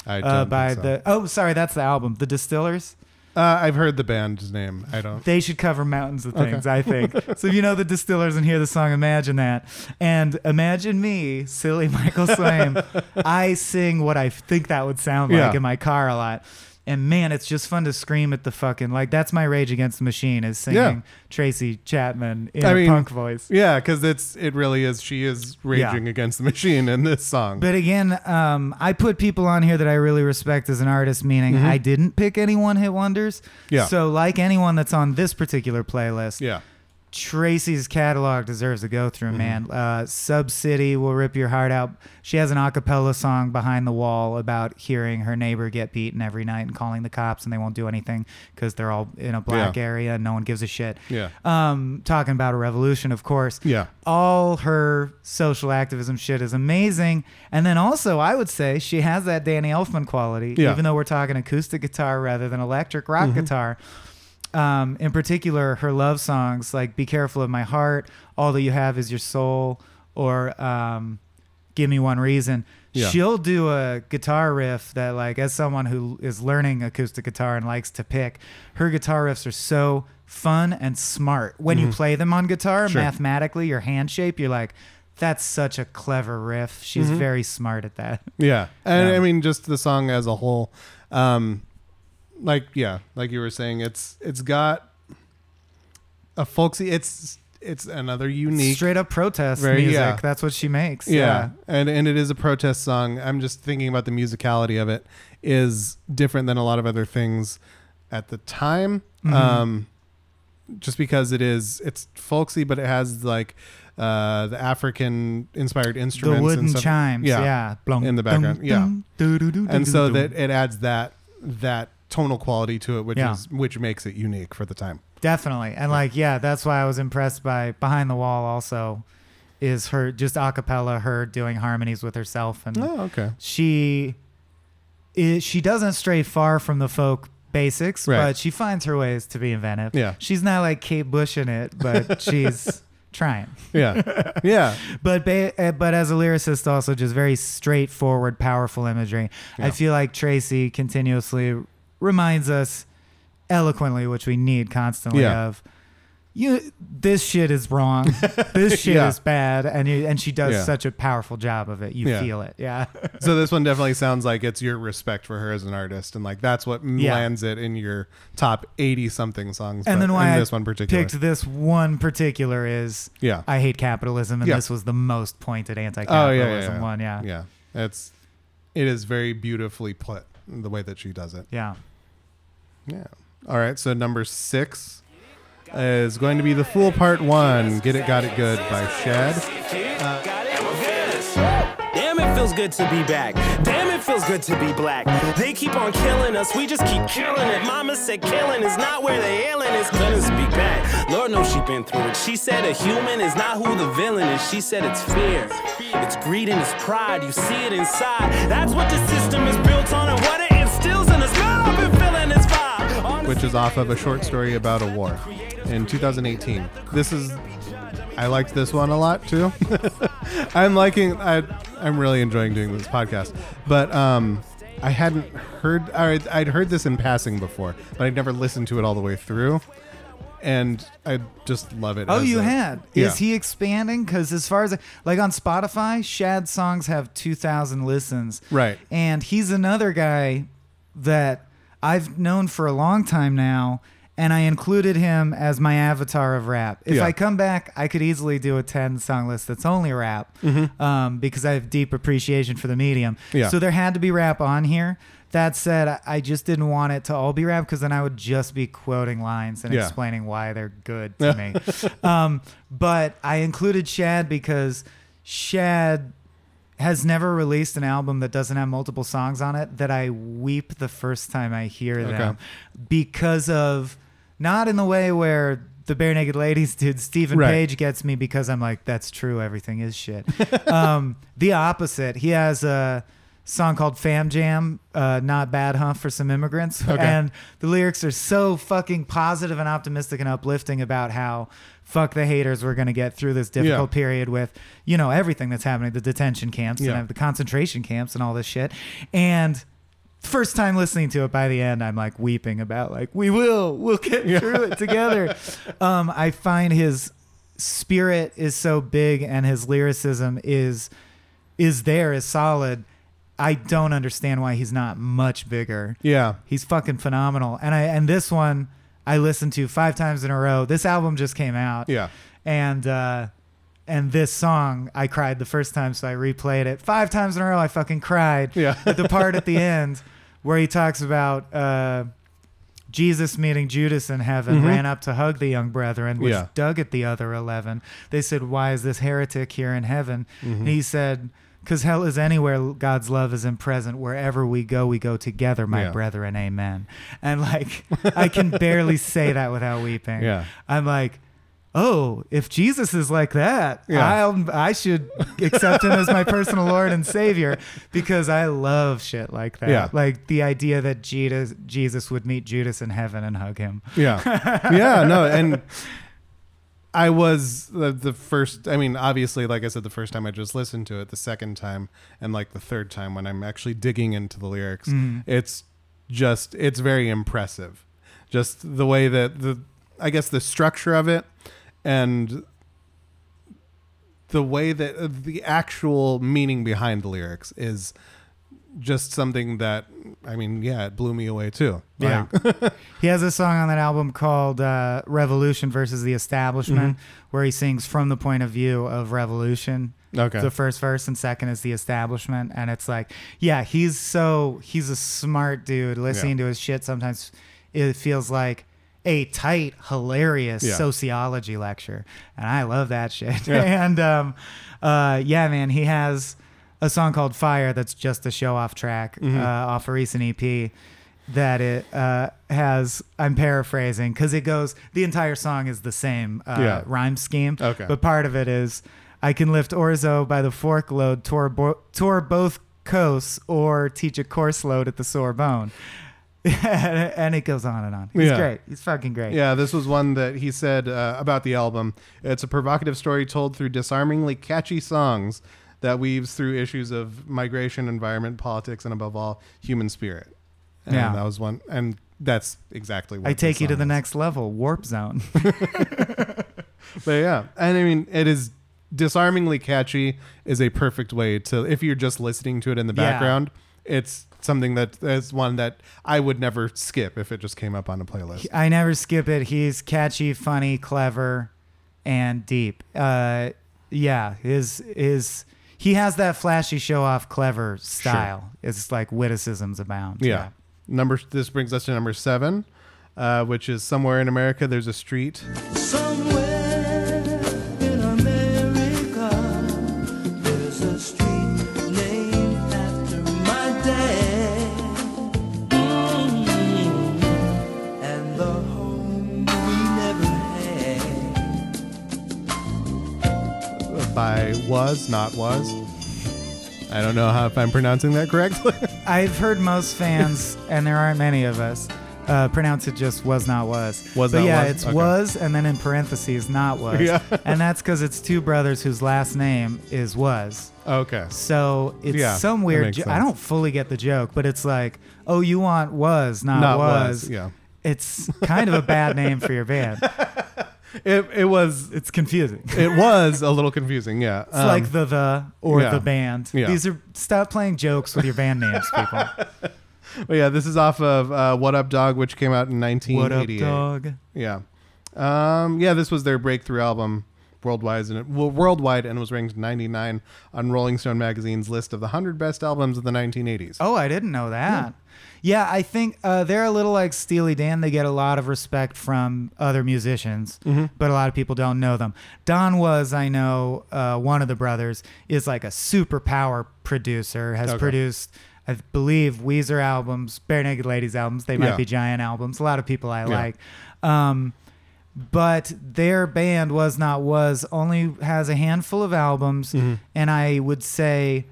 I Uh, by so. the oh sorry, that's the album. The Distillers. Uh, I've heard the band's name. I don't. They should cover mountains of Okay. things, I think. so if you know the distillers and hear the song, imagine that. And imagine me, silly Michael Swaim. I sing what I think that would sound like Yeah. in my car a lot. And man, it's just fun to scream at the fucking like that's my rage against the machine is singing Yeah. Tracy Chapman in I a mean, punk voice. Yeah, because it's it really is. She is raging against the machine in this song. But again, um, I put people on here that I really respect as an artist, meaning I didn't pick any one hit wonders. Mm-hmm. Yeah. So, like anyone that's on this particular playlist, yeah, Tracy's catalog deserves a go Mm-hmm. through, man. Uh, Subcity will rip your heart out. She has an a cappella song behind the wall about hearing her neighbor get beaten every night and calling the cops, and they won't do anything because they're all in a black Yeah. area and no one gives a shit. Yeah. Um, talking about a revolution, of course. Yeah. All her social activism shit is amazing. And then also, I would say she has that Danny Elfman quality, Yeah. even though we're talking acoustic guitar rather than electric rock Mm-hmm. guitar um, in particular her love songs like "Be Careful of My Heart," "All That You Have Is Your Soul," or um, "Give Me One Reason." Yeah. She'll do a guitar riff that, like, as someone who is learning acoustic guitar and likes to pick, her guitar riffs are so fun and smart. When you play them on guitar, Mm-hmm. Sure. mathematically, your hand shape, you're like, "That's such a clever riff." She's Mm-hmm. very smart at that. yeah, and. I mean just the song as a whole. Um, like yeah, like you were saying, it's it's got a folksy. It's it's another unique. Straight up protest Very- music. yeah. That's what she makes. yeah. and and it is a protest song. I'm just thinking about the musicality of it is different than a lot of other things at the time. Mhm. Um, just because it is it's folksy, but it has like uh, the African inspired instruments, the wooden and stuff. chimes, Yeah. yeah, Blum, In the background, dum, yeah. dum, and so that it adds that that tonal quality to it, which Yeah. is which makes it unique for the time. definitely, and like, yeah, that's why I was impressed by Behind the Wall. Also, is her just a cappella, her doing harmonies with herself, and Oh, okay. she is she doesn't stray far from the folk basics, Right. but she finds her ways to be inventive. Yeah. she's not like Kate Bush in it, but she's trying. Yeah, yeah, but ba- uh, but as a lyricist, also just very straightforward, powerful imagery. I feel like Tracy continuously reminds us eloquently, which we need constantly Yeah. of. You, this shit is wrong. this shit Yeah. is bad, and you, and she does Yeah. such a powerful job of it. You Yeah. feel it, yeah. so this one definitely sounds like it's your respect for her as an artist, and like that's what Yeah. lands it in your top eighty something songs. and but then why in I this one particular, picked this one particular is yeah, I hate capitalism, and Yeah. this was the most pointed oh yeah, anti-capitalism yeah, yeah. one. Yeah, yeah, it's it is very beautifully put the way that she does it. yeah. Yeah. All right. So number six is going to be the Fool Part One. Get it, got it good by Shad. Uh, Damn, it feels good to be back. Damn, it feels good to be black. They keep on killing us, we just keep killing it. Mama said killing is not where the ailing is gonna speak back. Lord knows she been through it. She said a human is not who the villain is. She said it's fear, it's greed and it's pride. You see it inside. That's what the system is built on and what it which is off of a short story about a war in 2018. This is I liked this one a lot too. I'm liking I I'm really enjoying doing this podcast. But um I hadn't heard I'd, I'd heard this in passing before, but I'd never listened to it all the way through. And I just love it. Oh, as you a- had. Yeah. Is he expanding? Because as far as like on Spotify, Shad songs have two thousand listens. Right. And he's another guy that I've known for a long time now, and I included him as my avatar of rap. If Yeah. I come back, I could easily do a ten song list that's only rap, um, because I have deep appreciation for the medium. Yeah. So there had to be rap on here That said, I- I just didn't want it to all be rap because then I would just be quoting lines and Yeah. explaining why they're good to me. Um, but I included Shad because Shad has never released an album that doesn't have multiple songs on it that I weep the first time I hear Okay. them because of not in the way where the Barenaked Ladies did. Steven Right. Page gets me because I'm like, that's true. Everything is shit. um, the opposite. He has a song called Fam Jam, uh, Not Bad, Huh, for some immigrants. Okay. And the lyrics are so fucking positive and optimistic and uplifting about how fuck the haters we're going to get through this difficult Yeah. period with, you know, everything that's happening, the detention camps Yeah. and the concentration camps and all this shit. And first time listening to it by the end i'm like weeping about like we will we'll get through it together um i find his spirit is so big and his lyricism is is there is solid i don't understand why he's not much bigger Yeah. he's fucking phenomenal and i and this one i listened to five times in a row this album just came out Yeah. and uh and this song I cried the first time, so I replayed it five times in a row. I fucking cried. Yeah. At the part at the end where he talks about uh, Jesus meeting Judas in heaven, ran up to hug the young brethren, which Mm-hmm. Yeah. dug at the other eleven. They said, "Why is this heretic here in heaven?" Mm-hmm. And he said. Because hell is anywhere God's love is in present. Wherever we go, we go together, my Yeah. brethren. Amen. And like, I can barely say that without weeping. Yeah. I'm like, oh, if Jesus is like that, Yeah. I'll, I should accept him as my personal Lord and Savior because I love shit like that. Yeah. Like the idea that Jesus, Jesus would meet Judas in heaven and hug him. Yeah. yeah. No. And I was the, the first, I mean, obviously, like I said, the first time I just listened to it, the second time, and like the third time when I'm actually digging into the lyrics, it's just, it's very impressive. Just the way that the, I guess the structure of it and the way that uh, the actual meaning behind the lyrics is just something that, I mean, yeah, it blew me away too. Yeah. Like, He has a song on that album called uh, Revolution versus the Establishment, Mm-hmm. where he sings from the point of view of revolution. Okay. The first verse and second is the establishment. And it's like, yeah, he's so, he's a smart dude. Listening to his shit sometimes it feels like a tight, hilarious Yeah. sociology lecture. And I love that shit. Yeah. and um, uh, yeah, man, he has a song called Fire that's just a show off track Mm-hmm. uh, off a recent EP that it uh, has. I'm paraphrasing because it goes. The entire song is the same uh, Yeah. rhyme scheme. Okay. But part of it is, I can lift orzo by the fork load, tour, bo- tour both coasts, or teach a course load at the sore bone. and it goes on and on. He's Yeah. great. He's fucking great. Yeah, this was one that he said uh, about the album. It's a provocative story told through disarmingly catchy songs that weaves through issues of migration, environment, politics, and above all, human spirit. And Yeah. that was one, and that's exactly what I take you to the next level, warp zone. But yeah, and I mean, it is disarmingly catchy. Is a perfect way to if you're just listening to it in the Yeah. background. It's something that is one that I would never skip if it just came up on a playlist. I never skip it. He's catchy, funny, clever, and deep. Uh, yeah, his his he has that flashy, show off, clever style. It's like witticisms abound. Yeah. Number this brings us to number seven, uh, which is somewhere in America. There's a street. Somewhere by was not was. I don't know how if I'm pronouncing that correctly. I've heard most fans, and there aren't many of us, uh, pronounce it just was not was. Was but not yeah, was? it's Okay. was, and then in parentheses not was. Yeah. and that's because it's two brothers whose last name is was. okay. So it's Yeah, some that weird. makes Jo- I sense. don't fully get the joke, but it's like, oh, you want was not, Not was. was, yeah. It's kind of a bad name for your band. It it was It's confusing. It was a little confusing. Yeah. Um, like the the or yeah. the band. Yeah. These are stop playing jokes with your band names, people. but yeah, this is off of uh, What Up Dog, which came out in what up, 1988. dog? Yeah. Um, yeah, this was their breakthrough album worldwide and it, well, worldwide and was ranked 99 on Rolling Stone magazine's list of the 100 best albums of the 1980s. Oh, I didn't know that. Yeah, I think uh, they're a little like Steely Dan. They get a lot of respect from other musicians, Mm-hmm. but a lot of people don't know them. Don Was, I know, uh, one of the brothers is like a superpower producer. Has Okay. produced, I believe, Weezer albums, Barenaked Ladies albums. They might Yeah. be Giant albums. A lot of people I Yeah. like. Um, but their band was not was only has a handful of albums Mm-hmm. and i would say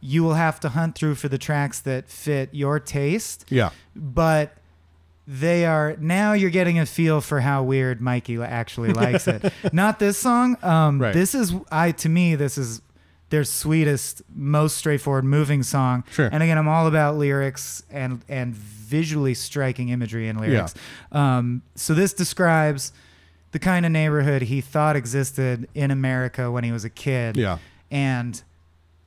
you will have to hunt through for the tracks that fit your taste Yeah. but they are now you're getting a feel for how weird mikey actually likes it not this song um Right. this is i to me this is their sweetest most straightforward moving song Sure. and again i'm all about lyrics and and visually striking imagery in lyrics Yeah. um so this describes the kind of neighborhood he thought existed in america when he was a kid Yeah. and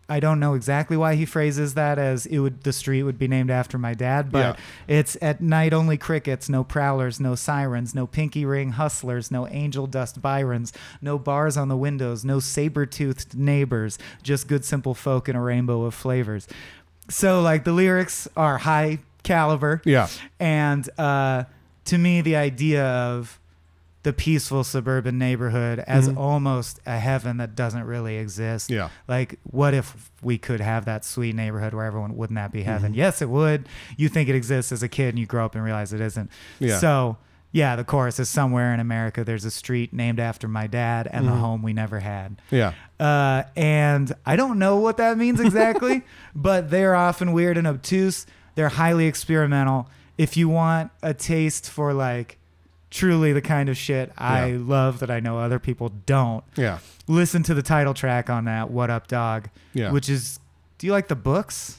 I don't know exactly why he phrases that as it would the street would be named after my dad, but Yeah. it's at night only crickets, no prowlers, no sirens, no pinky ring hustlers, no angel dust Byrons, no bars on the windows, no saber toothed neighbors, just good simple folk in a rainbow of flavors. So like the lyrics are high caliber. Yeah. And uh, to me, the idea of the peaceful suburban neighborhood as almost a heaven that doesn't really exist. Mm-hmm. Yeah. Like, what if we could have that sweet neighborhood where everyone wouldn't that be heaven? Mm-hmm. Yes, it would. You think it exists as a kid and you grow up and realize it isn't. Yeah. So, yeah, the chorus is somewhere in America there's a street named after my dad and Mm-hmm. the home we never had. Yeah. Uh, and I don't know what that means exactly, but they're often weird and obtuse. They're highly experimental. If you want a taste for like truly the kind of shit I Yeah. love that I know other people don't, Yeah. listen to the title track on that "What Up, Dog," Yeah. which is. Do you like the books?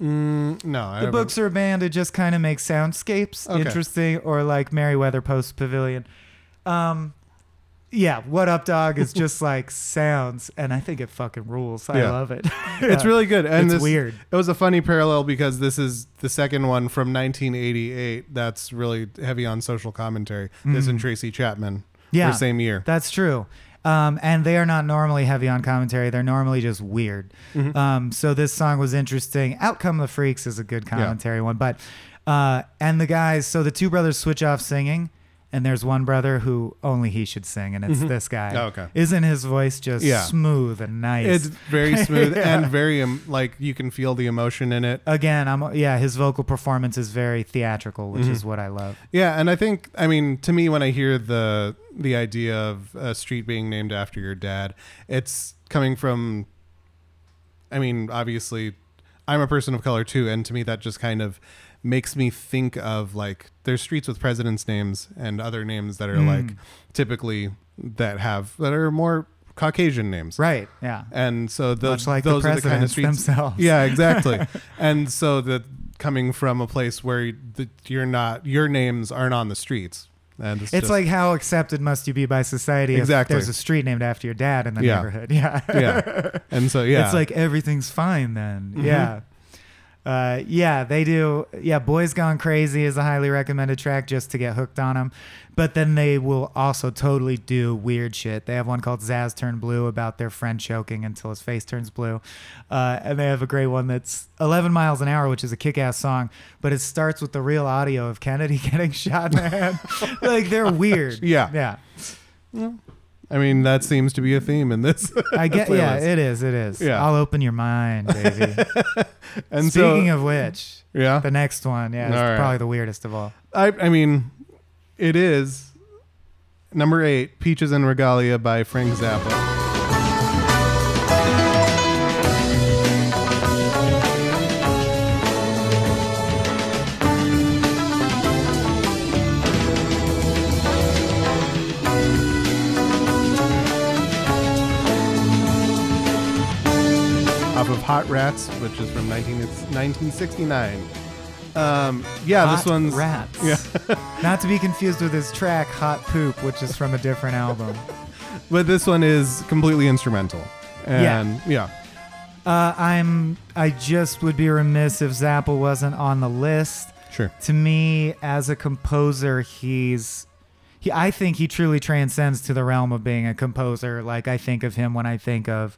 Mm, no, I The haven't- books are a band that just kind of makes soundscapes Okay. interesting, or like Merriweather Post Pavilion. Um, yeah, "What Up, Dog" is just like sounds, and I think it fucking rules. I Yeah. love it. It's Yeah. really good. And It's this, weird. It was a funny parallel because this is the second one from 1988 that's really heavy on social commentary. This and Tracy Chapman Mm. Yeah. were same year. That's true. Um, and they are not normally heavy on commentary. They're normally just weird. Mm-hmm. Um, so this song was interesting. Outcome of the Freaks is a good commentary one. But, uh, and the guys, so the two brothers switch off singing. And there's one brother who only he should sing, and it's this guy. Oh, okay. Isn't his voice just Yeah. smooth and nice? It's very smooth Yeah. and very um, like you can feel the emotion in it. Again, I'm yeah. His vocal performance is very theatrical, which Mm-hmm. is what I love. Yeah, and I think I mean to me when I hear the the idea of a street being named after your dad, it's coming from I mean, obviously I'm a person of color too, and to me that just kind of makes me think of like there's streets with presidents' names and other names that are Mm. like typically that have that are more Caucasian names. Right? Yeah. And so the, Much like the those are the kind of presidents streets themselves. Yeah, exactly. and so that coming from a place where the, you're not, your names aren't on the streets. And it's, It's just- like how accepted must you be by society Exactly. if there's a street named after your dad in the Yeah. neighborhood? Yeah. yeah. And so yeah, It's like everything's fine then. Mm-hmm. Yeah. Uh, yeah, they do. Yeah, Boys Gone Crazy is a highly recommended track just to get hooked on them. But then they will also totally do weird shit. They have one called Zaz Turn Blue about their friend choking until his face turns blue. Uh, and they have a great one that's 11 miles an hour, which is a kick ass song, but it starts with the real audio of Kennedy getting shot in the head. like they're weird. Yeah. Yeah. I mean, that seems to be a theme in this. I get, yeah, it is. It is. Yeah. I'll open your mind, baby. and Speaking so, of which, yeah, the next one, yeah, is right. probably the weirdest of all. I, I mean, it is number eight, Peaches and Regalia by Frank Zappa. Hot Rats, which is from 19, 1969. Um, yeah, Hot this one's rats. Yeah. Not to be confused with his track "Hot Poop," which is from a different album. But this one is completely instrumental. And yeah. Uh, I'm. I just would be remiss if Zappa wasn't on the list. Sure. To me, as a composer, he's he, I think he truly transcends to the realm of being a composer. Like I think of him when I think of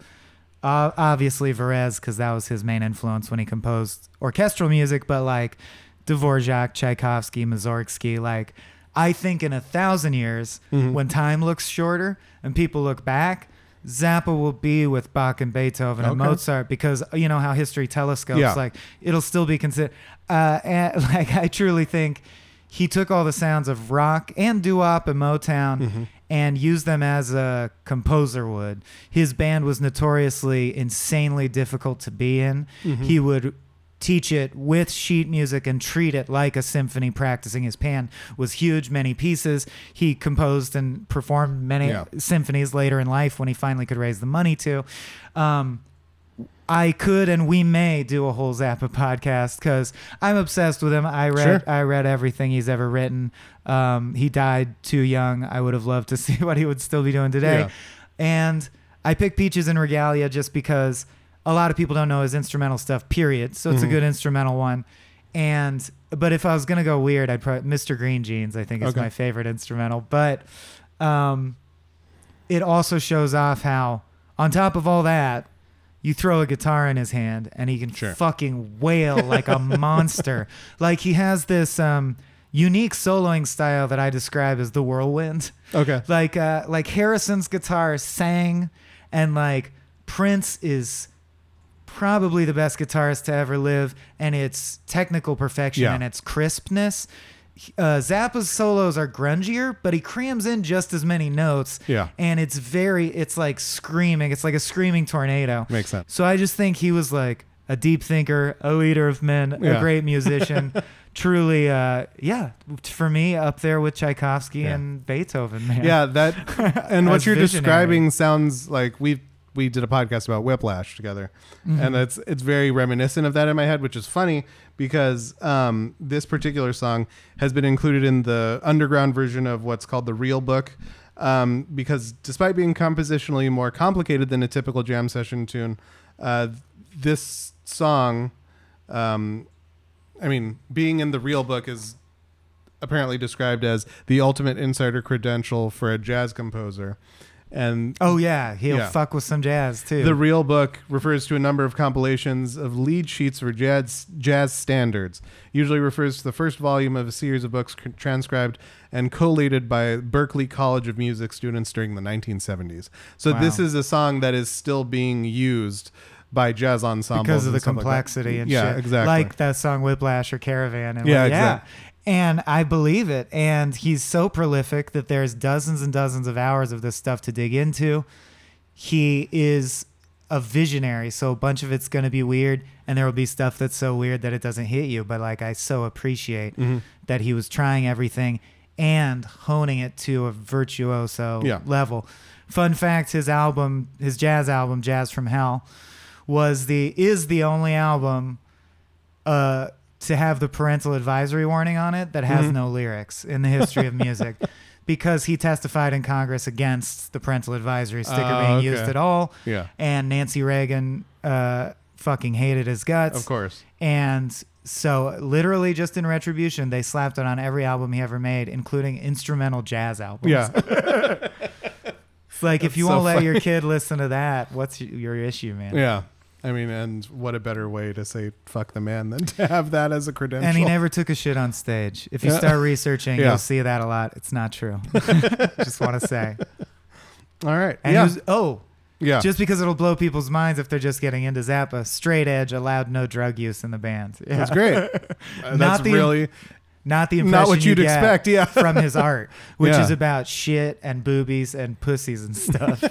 uh, obviously Varese because that was his main influence when he composed orchestral music, but like Dvorak, Tchaikovsky, Mussorgsky, like I think in a thousand years Mm-hmm. when time looks shorter and people look back. Zappa will be with Bach and Beethoven and Mozart because you know how history telescopes Yeah. like it'll still be considered. Uh, and, like I truly think he took all the sounds of rock and doo-wop and Motown Mm-hmm. And use them as a composer would. His band was notoriously insanely difficult to be in. Mm-hmm. He would teach it with sheet music and treat it like a symphony practicing his pan was huge many pieces he composed and performed many Yeah. symphonies later in life when he finally could raise the money to um, I could and we may do a whole Zappa podcast because I'm obsessed with him. I read Sure. I read everything he's ever written. Um, he died too young. I would have loved to see what he would still be doing today. Yeah. And I picked Peaches and Regalia just because a lot of people don't know his instrumental stuff. Period. So Mm-hmm. it's a good instrumental one. And but if I was gonna go weird, I'd probably Mr. Green Jeans. I think is Okay. my favorite instrumental. But um, it also shows off how, on top of all that, you throw a guitar in his hand and he can Sure. fucking wail like a monster. Like he has this um, unique soloing style that I describe as the whirlwind. Okay. Like uh, like Harrison's guitar sang, and like Prince is probably the best guitarist to ever live, and its technical perfection Yeah. and its crispness. Uh, Zappa's solos are grungier, but he crams in just as many notes. Yeah. and it's very, it's like screaming. It's like a screaming tornado. Makes sense. So I just think he was like a deep thinker, a leader of men, Yeah. a great musician. Truly, uh, yeah, for me, up there with Tchaikovsky Yeah. and Beethoven, man. Yeah, that and what you're visionary. describing sounds like we we did a podcast about Whiplash together, Mm-hmm. and it's it's very reminiscent of that in my head, which is funny because um, this particular song has been included in the underground version of what's called the Real Book. Um, because despite being compositionally more complicated than a typical jam session tune, uh, this song, um, I mean, being in the Real Book is apparently described as the ultimate insider credential for a jazz composer. And Oh yeah, he'll Yeah. fuck with some jazz too. the real book refers to a number of compilations of lead sheets for jazz jazz standards. Usually refers to the first volume of a series of books transcribed and collated by Berklee College of Music students during the 1970s. So Wow. this is a song that is still being used by jazz ensembles because of the stuff like complexity and yeah, shit. exactly. Like that song Whiplash or Caravan. And Yeah, like, exact- And I believe it. And he's so prolific that there's dozens and dozens of hours of this stuff to dig into. He is a visionary, so a bunch of it's going to be weird, and there will be stuff that's so weird that it doesn't hit you. But like, I so appreciate Mm-hmm. that he was trying everything and honing it to a virtuoso Yeah. level. Fun fact: his album, his jazz album, "Jazz from Hell," was the is the only album uh, to have the parental advisory warning on it that Mm-hmm. has no lyrics in the history of music. Because he testified in Congress against the parental advisory sticker Oh, being okay. used at all. Yeah. And Nancy Reagan uh, fucking hated his guts. Of course. And so, literally, just in retribution, they slapped it on every album he ever made, including instrumental jazz albums. Yeah. It's like, if you so won't let your kid listen to that, what's your issue, man? yeah. I mean, and what a better way to say "fuck the man" than to have that as a credential. And he never took a shit on stage. If you Yeah. start researching, Yeah. you'll see that a lot. It's not true. Just want to say. All right. And yeah. was, oh, yeah. just because it'll blow people's minds if they're just getting into Zappa, straight edge allowed no drug use in the band. Yeah. That's great. Uh, Not that's the- really Not the impression not what you you'd get expect. Yeah. from his art, which Yeah. is about shit and boobies and pussies and stuff.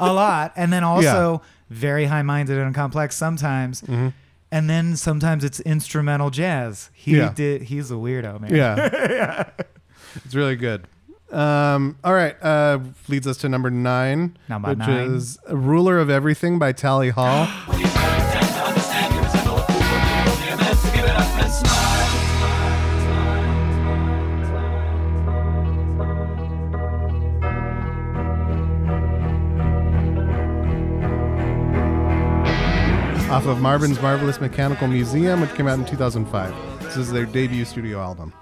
a lot. And then also very high minded and complex sometimes. And then sometimes it's instrumental jazz. He Mm-hmm. Yeah. did he's a weirdo, man. Yeah. It's really good. Um, all right. Uh, leads us to number nine, Number which nine. is "Ruler of Everything" by Tally Hall. off of Marvin's Marvelous Mechanical Museum, which came out in 2005. This is their debut studio album.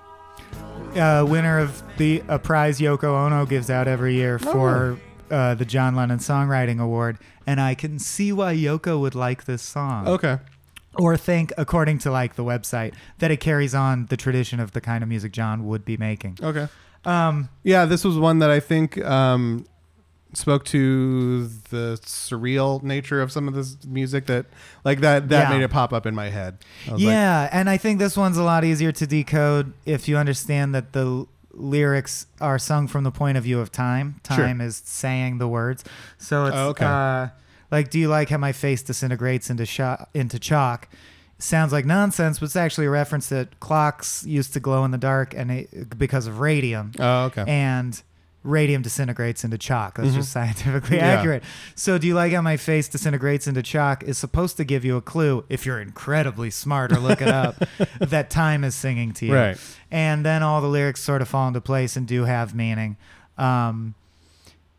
uh, winner of the a prize Yoko Ono gives out every year Oh. for uh, the John Lennon Songwriting Award, and I can see why Yoko would like this song. Okay. Or think, according to like the website, that it carries on the tradition of the kind of music John would be making. Okay. Um, Yeah, this was one that I think um, spoke to the surreal nature of some of this music that, like that, that Yeah. made it pop up in my head. Was like, yeah, and I think this one's a lot easier to decode if you understand that the lyrics are sung from the point of view of time. Sure. Time is saying the words. So it's Oh, okay. uh, like, do you like how my face disintegrates into sho- into chalk? Sounds like nonsense, but it's actually a reference that clocks used to glow in the dark, and it, because of radium Oh, okay. and radium disintegrates into chalk. That's just scientifically Mm-hmm. Yeah. accurate. So, do you like how my face disintegrates into chalk? Is supposed to give you a clue if you're incredibly smart or look it up that time is singing to you. Right. And then all the lyrics sort of fall into place and do have meaning. Um,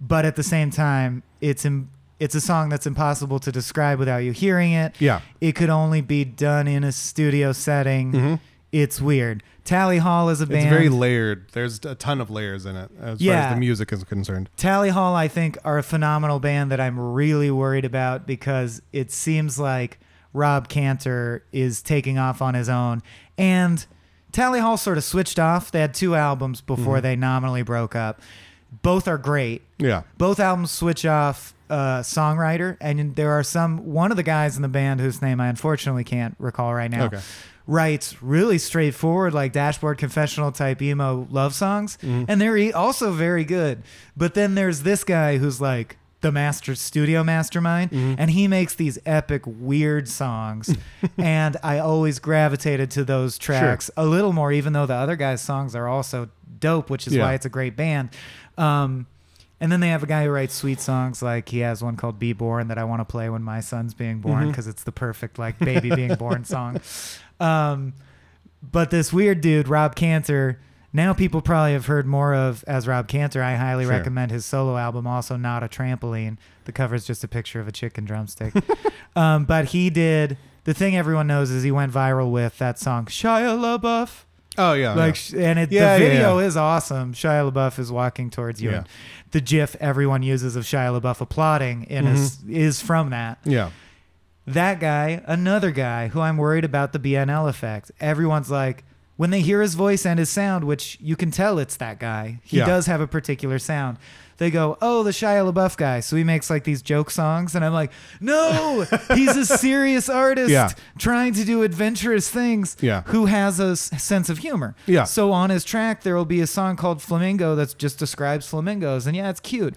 but at the same time, it's Im- it's a song that's impossible to describe without you hearing it. Yeah. It could only be done in a studio setting. It's weird. Tally Hall is a band. Mm-hmm. It's very layered. There's a ton of layers in it as far as the music is concerned. Tally Hall, I think, are a phenomenal band that I'm really worried about because it seems like Rob Cantor is taking off on his own. And Tally Hall sort of switched off. They had two albums before they nominally broke up. Both are great. Yeah. Both albums switch off uh, songwriter, and there are some. One of the guys in the band whose name I unfortunately can't recall right now Okay. Writes really straightforward, like dashboard confessional type emo love songs, Mm-hmm. and they're also very good. But then there's this guy who's like the master studio mastermind, Mm-hmm. and he makes these epic weird songs, and I always gravitated to those tracks a little more, even though the other guy's songs are also dope, which is Yeah. why it's a great band. Um, and then they have a guy who writes sweet songs, like he has one called "Be Born" that I want to play when my son's being born Mm-hmm. because it's the perfect like baby being born song. Um, but this weird dude, Rob Cantor, now people probably have heard more of as Rob Cantor. I highly Sure. recommend his solo album, also not a trampoline. The cover is just a picture of a chicken drumstick. um, but he did the thing everyone knows is he went viral with that song Shia LaBeouf. Oh yeah. Like, yeah. and it, Yeah, the video yeah. is awesome. Shia LaBeouf is walking towards you. Yeah. And the GIF everyone uses of Shia LaBeouf applauding in is is from that. yeah. That guy, another guy who I'm worried about the BNL effect. Everyone's like, when they hear his voice and his sound, which you can tell it's that guy, he Yeah. does have a particular sound. They go, oh, the Shia LaBeouf guy. So he makes like these joke songs. And I'm like, no, he's a serious artist Yeah. trying to do adventurous things Yeah. who has a s- sense of humor. Yeah. So on his track, there will be a song called Flamingo that just describes flamingos. And yeah, it's cute.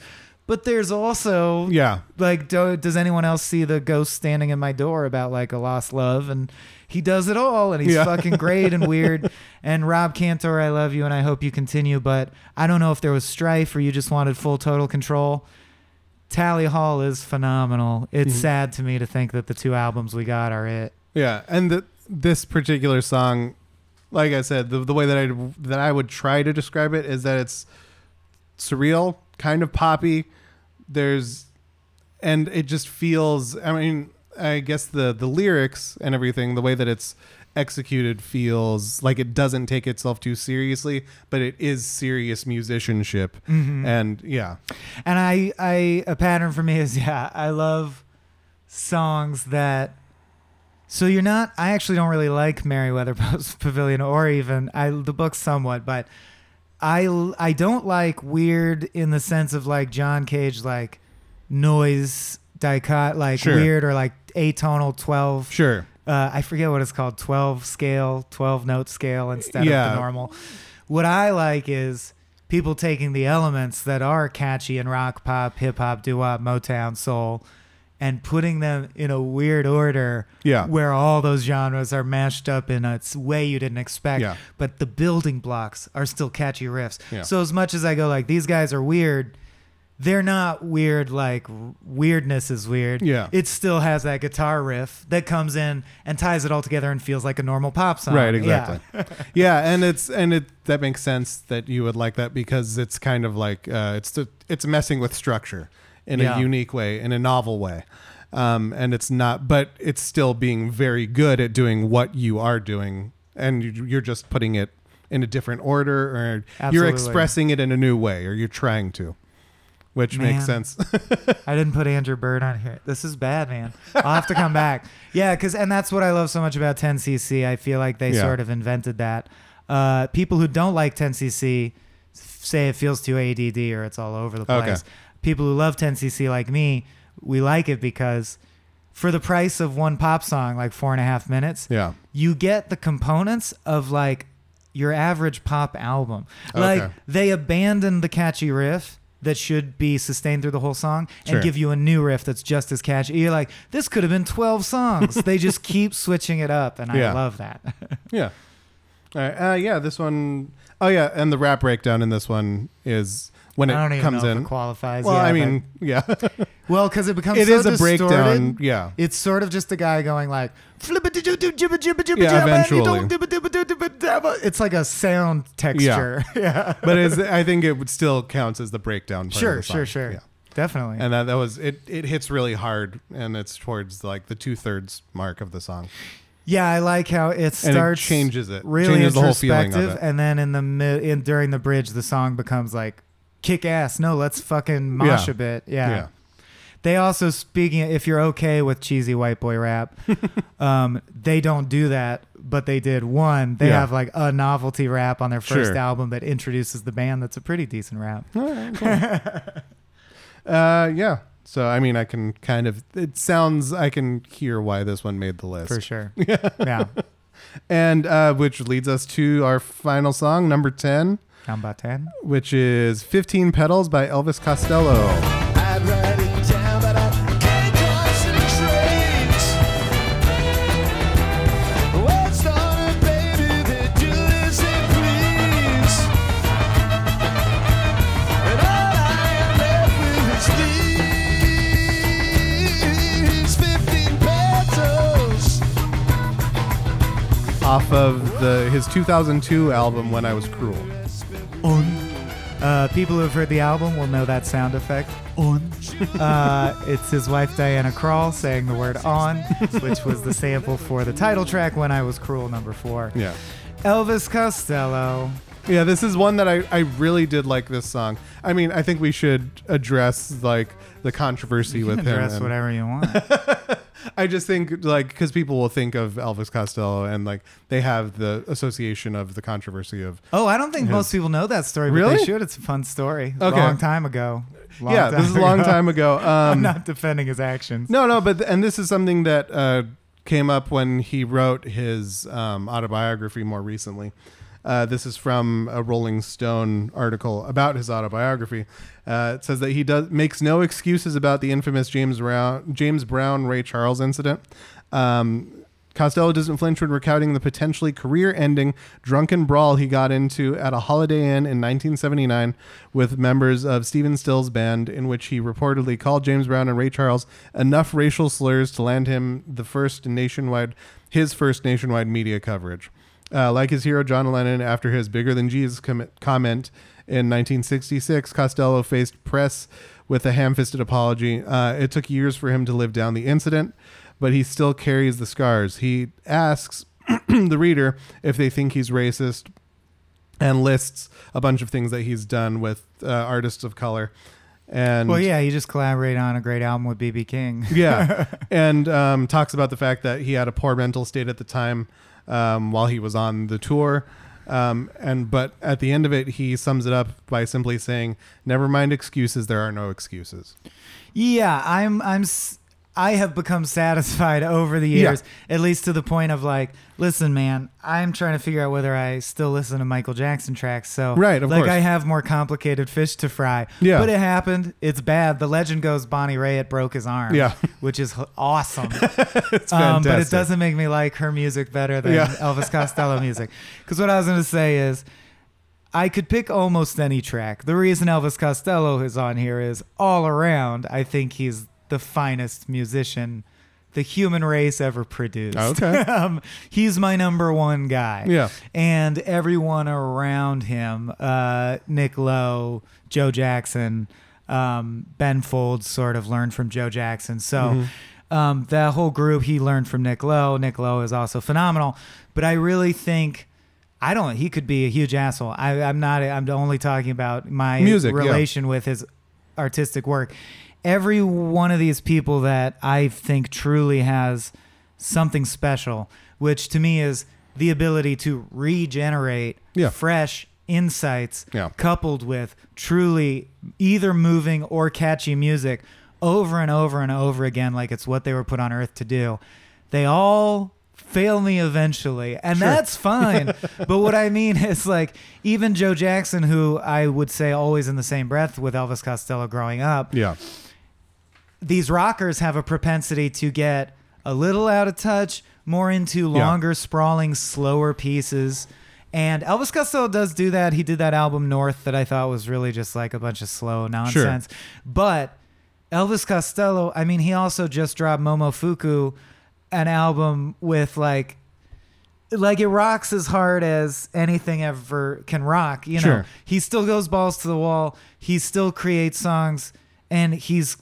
But there's also Yeah. like do, does anyone else see the ghost standing in my door about like a lost love and he does it all and he's Yeah. fucking great and weird and rob cantor i love you and i hope you continue but i don't know if there was strife or you just wanted full total control tally hall is phenomenal it's Mm-hmm. sad to me to think that the two albums we got are it Yeah, and the, this particular song, like I said, the, the way that I that I would try to describe it is that it's surreal, kind of poppy. There's, and it just feels. I mean, I guess the the lyrics and everything, the way that it's executed feels like it doesn't take itself too seriously, but it is serious musicianship. Mm-hmm. And yeah, and i i a pattern for me is yeah i love songs that so you're not i actually don't really like Merriweather Post pavilion or even i the book somewhat but i i don't like weird in the sense of like john cage like noise dicot like Sure. weird or like atonal 12 sure. uh, I forget what it's called, 12 scale, 12 note scale instead of the normal. What I like is people taking the elements that are catchy in rock, pop, hip hop, doo wop, Motown, soul, and putting them in a weird order Yeah. where all those genres are mashed up in a way you didn't expect. Yeah. But the building blocks are still catchy riffs. Yeah. So as much as I go like, these guys are weird, they're not weird like weirdness is weird. Yeah. It still has that guitar riff that comes in and ties it all together and feels like a normal pop song. Right, Yeah. exactly. Yeah. and it's and it that makes sense that you would like that because it's kind of like uh, it's the, it's messing with structure in Yeah. a unique way, in a novel way, um, and it's not, but it's still being very good at doing what you are doing, and you- you're just putting it in a different order, or you're expressing it in a new way, or you're trying to, which makes sense. I didn't put Andrew Bird on here. This is bad, man. I'll have to come back. Yeah, because and that's what I love so much about 10cc. I feel like they Yeah. sort of invented that. Uh, people who don't like 10cc say it feels too ADD or it's all over the Okay. People who love 10cc like me, we like it because for the price of one pop song, like four and a half minutes, yeah. you get the components of like your average pop album. Like they abandon the catchy riff that should be sustained through the whole song Sure. and give you a new riff that's just as catchy. You're like, this could have been 12 songs. they just keep switching it up and Yeah. I love that. Yeah. All right. Uh, yeah. This one oh yeah, and the rap breakdown in this one is when I don't it even comes know if in. it qualifies. well, yeah, I mean, yeah, well, because it becomes it so is a distorted. breakdown. Yeah. It's sort of just a guy going like Yeah, jabba, and you eventually. It's like a sound texture. Yeah. but it's, I think it would still counts as the breakdown. Part sure, of the sure, song. sure. Yeah. Definitely. And that, that was it. It hits really hard, and it's towards like the two thirds mark of the song, Yeah, I like how it starts and it changes it. really changes the whole feeling introspective, it. and then in the mi- in during the bridge, the song becomes like kick ass. No, let's fucking mosh Yeah. a bit. Yeah. Yeah. They also speaking if you're okay with cheesy white boy rap, um, they don't do that, but they did one. They Yeah. have like a novelty rap on their first Sure. album that introduces the band. That's a pretty decent rap. Uh, yeah. So I mean, I can kind of. It sounds. I can hear why this one made the list For sure. yeah. yeah. And uh, which leads us to our final song, number 10, Down about ten. which is 15 Petals by Elvis Costello. Off of the his 2002 album, When I Was Cruel. Uh, people who have heard the album will know that sound effect. On. uh, it's his wife Diana Krall saying the word on, which was the sample for the title track "When I Was Cruel" number four. Yeah. Elvis Costello. Yeah, this is one that I, I really did like this song. I mean, I think we should address like the controversy with him. address and- whatever you want. I just think like because people will think of Elvis Costello and like they have the association of the controversy of oh, I don't think His- most people know that story, but Really? they should. It's a fun story. Okay. Long time ago. Long yeah, this is a long ago. time ago. I'm Um, not defending his actions. no, no, but and this is something that uh, came up when he wrote his um, autobiography more recently. Uh, this is from a Rolling Stone article about his autobiography. Uh, it says that he does makes no excuses about the infamous James Brown James Brown Ray Charles incident. Um, Costello doesn't flinch when recounting the potentially career-ending drunken brawl he got into at a Holiday Inn in 1979 with members of Stephen Stills' band, in which he reportedly called James Brown and Ray Charles enough racial slurs to land him the first nationwide, his first nationwide media coverage. Uh, like his hero John Lennon, after his "bigger than Jesus" com- comment in 1966, Costello faced press with a ham-fisted apology. Uh, it took years for him to live down the incident, but he still carries the scars. He asks the reader if they think he's racist and lists a bunch of things that he's done with uh, artists of color. And Well, yeah, he just collaborated on a great album with BB King. yeah, and um, talks about the fact that he had a poor mental state at the time um, while he was on the tour. Um, and but at the end of it, he sums it up by simply saying, "Never mind excuses. There are no excuses." Yeah, I'm I'm s- I have become satisfied over the Yeah. years, at least to the point of like, listen, man, I'm trying to figure out whether I still listen to Michael Jackson tracks. So, Right, of like, course. I have more complicated fish to fry. Yeah. but it happened. It's bad. The legend goes Bonnie Raitt broke his arm. Yeah. which is awesome. It's um, but it doesn't make me like her music better than Yeah. Elvis Costello music. Because what I was going to say is. I could pick almost any track. The reason Elvis Costello is on here is all around. I think he's the finest musician the human race ever produced. Okay. um, he's my number one guy. Yeah. And everyone around him, uh, Nick Lowe, Joe Jackson, um, Ben Folds sort of learned from Joe Jackson. So Mm-hmm. um, that whole group, he learned from Nick Lowe. Nick Lowe is also phenomenal. But I really think I don't. He could be a huge asshole. I, I'm not. I'm only talking about my Music, yeah. relation with his artistic work. Every one of these people that I think truly has something special, which to me is the ability to regenerate Yeah. fresh insights Yeah. coupled with truly either moving or catchy music over and over and over again like it's what they were put on earth to do they all fail me eventually and that's fine but what i mean is like even joe jackson who i would say always in the same breath with elvis costello growing up Yeah. These rockers have a propensity to get a little out of touch, more into Yeah. longer, sprawling, slower pieces. And Elvis Costello does do that. He did that album North that I thought was really just like a bunch of slow nonsense. Sure. But Elvis Costello, I mean, he also just dropped Momofuku, an album with like like it rocks as hard as anything ever can rock. You know, Sure. he still goes balls to the wall. He still creates songs, and he's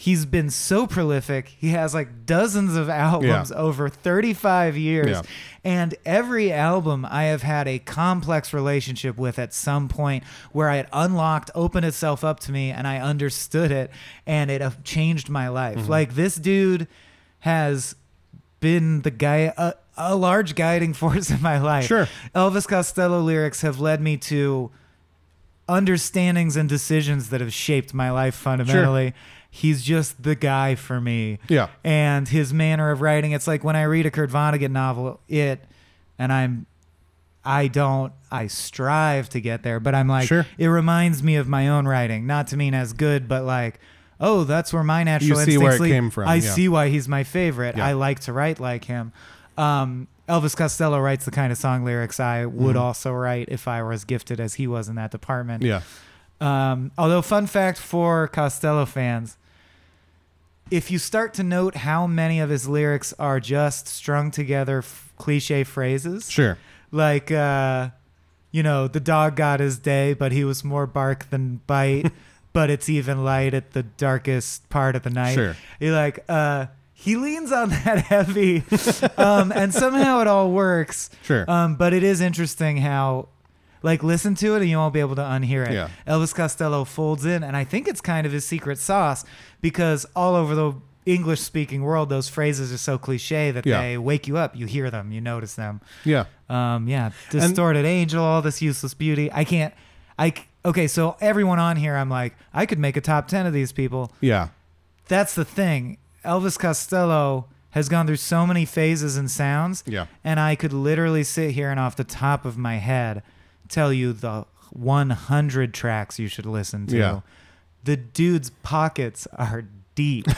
he's been so prolific. He has like dozens of albums Yeah. over 35 years. Yeah. And every album I have had a complex relationship with at some point where it unlocked, opened itself up to me, and I understood it, and it uh, changed my life. Mm-hmm. Like this dude has been the guy, a, a large guiding force in my life. Sure. Elvis Costello lyrics have led me to understandings and decisions that have shaped my life fundamentally. He's just the guy for me. Yeah. And his manner of writing, it's like when I read a Kurt Vonnegut novel, it, and I'm, I don't, I strive to get there, but I'm like, Sure. it reminds me of my own writing, not to mean as good, but like, oh, that's where my natural You see instincts where it lead. came from, I yeah. see why he's my favorite. Yeah. I like to write like him. Um, Elvis Costello writes the kind of song lyrics I would also write if I were as gifted as he was in that department. Mm-hmm. Yeah. Um, although, fun fact for Costello fans, if you start to note how many of his lyrics are just strung together f- cliche phrases, Sure. like, uh, you know, the dog got his day, but he was more bark than bite, but it's even light at the darkest part of the night. Sure. You're like, uh, he leans on that heavy, um, and somehow it all works. Sure. Um, but it is interesting how, like, listen to it and you won't be able to unhear it. Yeah. Elvis Costello folds in, and I think it's kind of his secret sauce because all over the English speaking world, those phrases are so cliche that Yeah. they wake you up. You hear them, you notice them. Yeah. Um, yeah, distorted angel, all this useless beauty. I can't. I okay. So everyone on here, I'm like, I could make a top ten of these people. Yeah. That's the thing. Elvis Costello has gone through so many phases and sounds. Yeah. And I could literally sit here and off the top of my head tell you the 100 tracks you should listen to. Yeah. The dude's pockets are deep.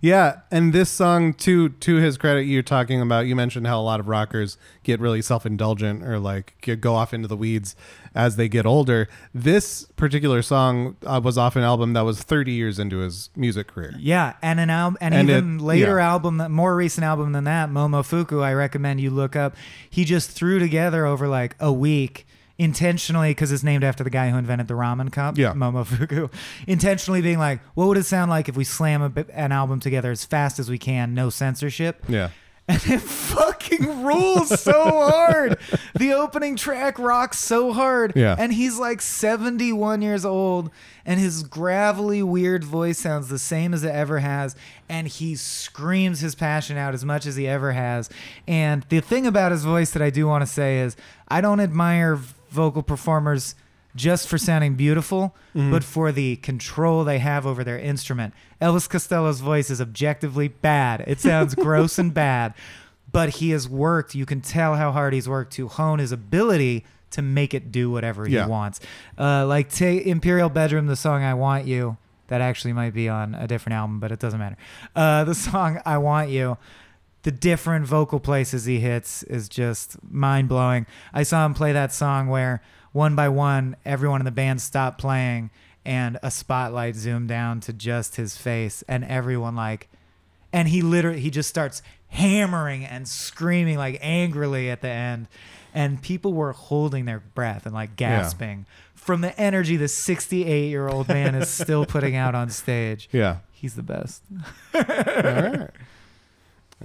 Yeah, and this song to to his credit, you're talking about. You mentioned how a lot of rockers get really self indulgent or like get, go off into the weeds as they get older. This particular song uh, was off an album that was 30 years into his music career. Yeah, and an album, and, And even it- later yeah. album, that more recent album than that, Momofuku. I recommend you look up. He just threw together over like a week intentionally because it's named after the guy who invented the ramen cup. Yeah. Momofuku. Intentionally being like, what would it sound like if we slam a, an album together as fast as we can, no censorship? Yeah. And it fucking rules so hard. The opening track rocks so hard. Yeah. And he's like 71 years old, and his gravelly, weird voice sounds the same as it ever has. And he screams his passion out as much as he ever has. And the thing about his voice that I do want to say is I don't admire vocal performers just for sounding beautiful, but for the control they have over their instrument. Elvis Costello's voice is objectively bad. It sounds gross and bad, but he has worked. You can tell how hard he's worked to hone his ability to make it do whatever Yeah. he wants. Uh, like take Imperial Bedroom, the song "I Want You." That actually might be on a different album, but it doesn't matter. Uh, the song "I Want You." The different vocal places he hits is just mind blowing. I saw him play that song where one by one, everyone in the band stopped playing and a spotlight zoomed down to just his face and everyone like and he literally he just starts hammering and screaming like angrily at the end and people were holding their breath and like gasping from the energy the 68 year old man is still putting out on stage Yeah. he's the best All right.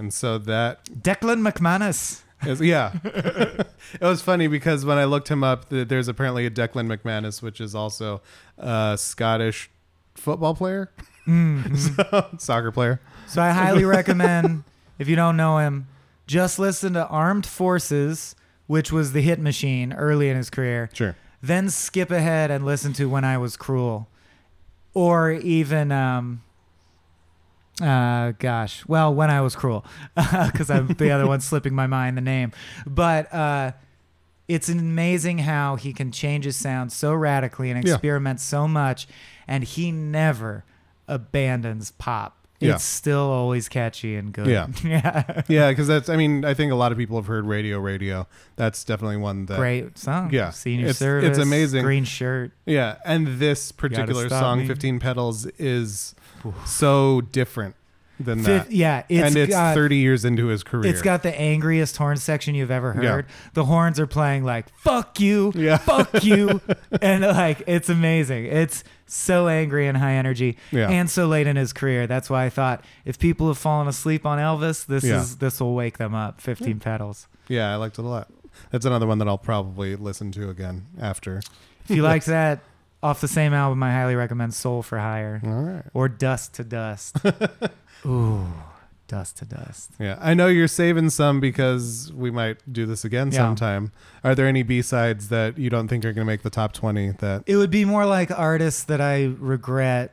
And so that declan mcmanus Is- yeah. it was funny because when I looked him up, there's apparently a Declan McManus, which is also a Scottish football player, so, soccer player. So I highly recommend if you don't know him, just listen to Armed Forces, which was the hit machine early in his career. Sure. Then skip ahead and listen to When I Was Cruel, or even um, uh, gosh, well, When I Was Cruel, because I'm the other one slipping my mind the name, but uh, it's amazing how he can change his sound so radically and Yeah. experiment so much, and he never abandons pop. Yeah. It's still always catchy and good. Yeah. yeah. Yeah, because that's. I mean, I think a lot of people have heard Radio Radio. That's definitely one that. Great song. Yeah. Senior It's- it's amazing. Green shirt. Yeah, and this particular song, Me. 15 Petals, is so different than that. Fifth, yeah, it's and it's got, 30 years into his career. It's got the angriest horn section you've ever Yeah. heard. The horns are playing like "fuck you, Yeah. fuck you," and like it's amazing. It's so angry and high energy, Yeah. and so late in his career. That's why I thought if people have fallen asleep on Elvis, this Yeah. is this will wake them up. Fifteen petals. Yeah, I liked it a lot. That's another one that I'll probably listen to again after. If you like that, off the same album, I highly recommend "Soul for Hire" All right. or "Dust to Dust." Ooh, "Dust to Dust." Yeah, I know you're saving some because we might do this again Yeah. sometime. Are there any B sides that you don't think are going to make the top 20 that, It would be more like artists that I regret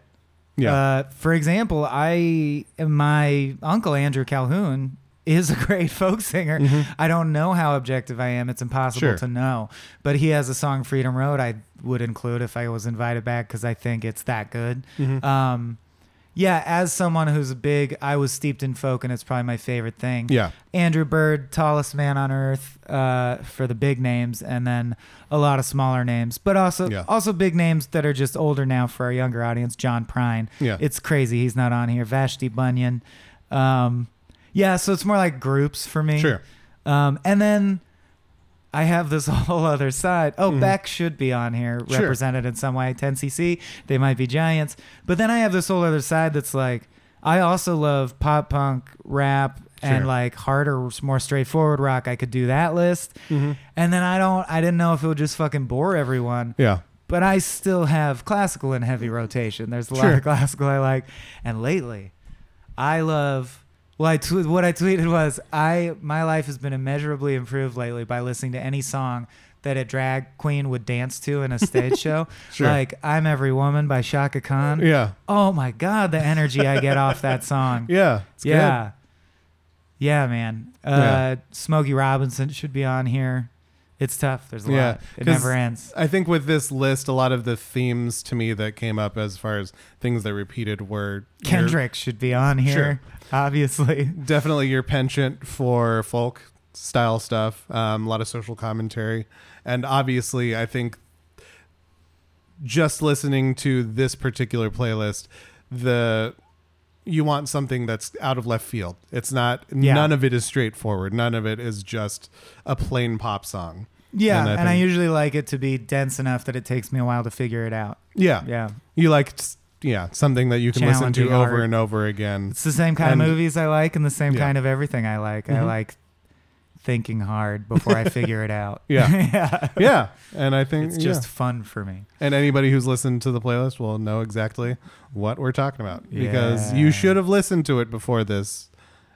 yeah. Uh, for example, I my uncle Andrew Calhoun is a great folk singer. I don't know how objective I am. It's impossible Mm-hmm. Sure. to know. But he has a song Freedom Road I would include if I was invited back because I think it's that good. Mm-hmm. Um, yeah, as someone who's big, I was steeped in folk, and it's probably my favorite thing. yeah. Andrew Bird, tallest man on earth uh, for the big names, and then a lot of smaller names, but also Yeah. also big names that are just older now for our younger audience. John Prine, Yeah. it's crazy he's not on here. Vashti Bunyan, um, yeah. So it's more like groups for me. Sure. Um, and then I have this whole other side. Oh, Beck should be on here, Mm-hmm. Sure. represented in some way. 10cc, they might be giants. But then I have this whole other side that's like, I also love pop punk, rap, Sure. and like harder, more straightforward rock. I could do that list. Mm-hmm. And then I don't, I didn't know if it would just fucking bore everyone. Yeah. But I still have classical in heavy rotation. There's a lot of classical I like. And lately, I love. Well, I tw- what I tweeted was I my life has been immeasurably improved lately by listening to any song that a drag queen would dance to in a stage show. Sure. Like "I'm Every Woman" by Chaka Khan. Yeah. Oh my god, the energy I get off that song. Yeah. It's good. yeah. Yeah, man. Uh, Yeah. Smokey Robinson should be on here. It's tough. There's a Yeah, lot. It never ends. I think with this list, a lot of the themes to me that came up as far as things that repeated were your- Kendrick should be on here, Sure. obviously. definitely your penchant for folk style stuff, um, a lot of social commentary, and obviously, I think just listening to this particular playlist, the you want something that's out of left field. It's not. Yeah. None of it is straightforward. None of it is just a plain pop song. Yeah, And and, I I, usually like it to be dense enough that it takes me a while to figure it out. Yeah, Yeah. You like, yeah, something that you can listen to over and over again. It's the same kind And- of movies I like and the same Yeah. kind of everything I like. I Mhm. like thinking hard before I figure it out. Yeah. yeah. Yeah, and I think It's yeah. just fun for me. And anybody who's listened to the playlist will know exactly what we're talking about because you should have listened to it before this,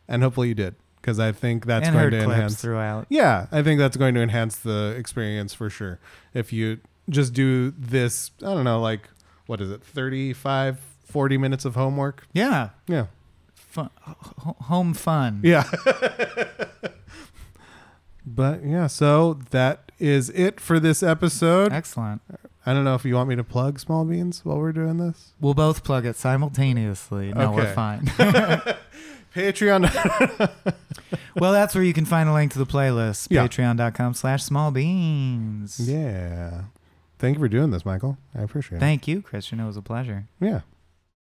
and hopefully you did because I think that's and going to enhance. throughout. Yeah, I think that's going to enhance the experience for sure. If you just do this, I don't know, like what is it, 35, 40 minutes of homework? Yeah. Yeah, Fun, home fun. yeah. but yeah, so that is it for this episode. Excellent. I don't know if you want me to plug Small Beans while we're doing this. We'll both plug it simultaneously. No, we're fine. Patreon. well, that's where you can find a link to the playlist. Yeah. Patreon.com slash small beans. yeah. Thank you for doing this, Michael. I appreciate it. Thank you, Christian. It was a pleasure. Yeah.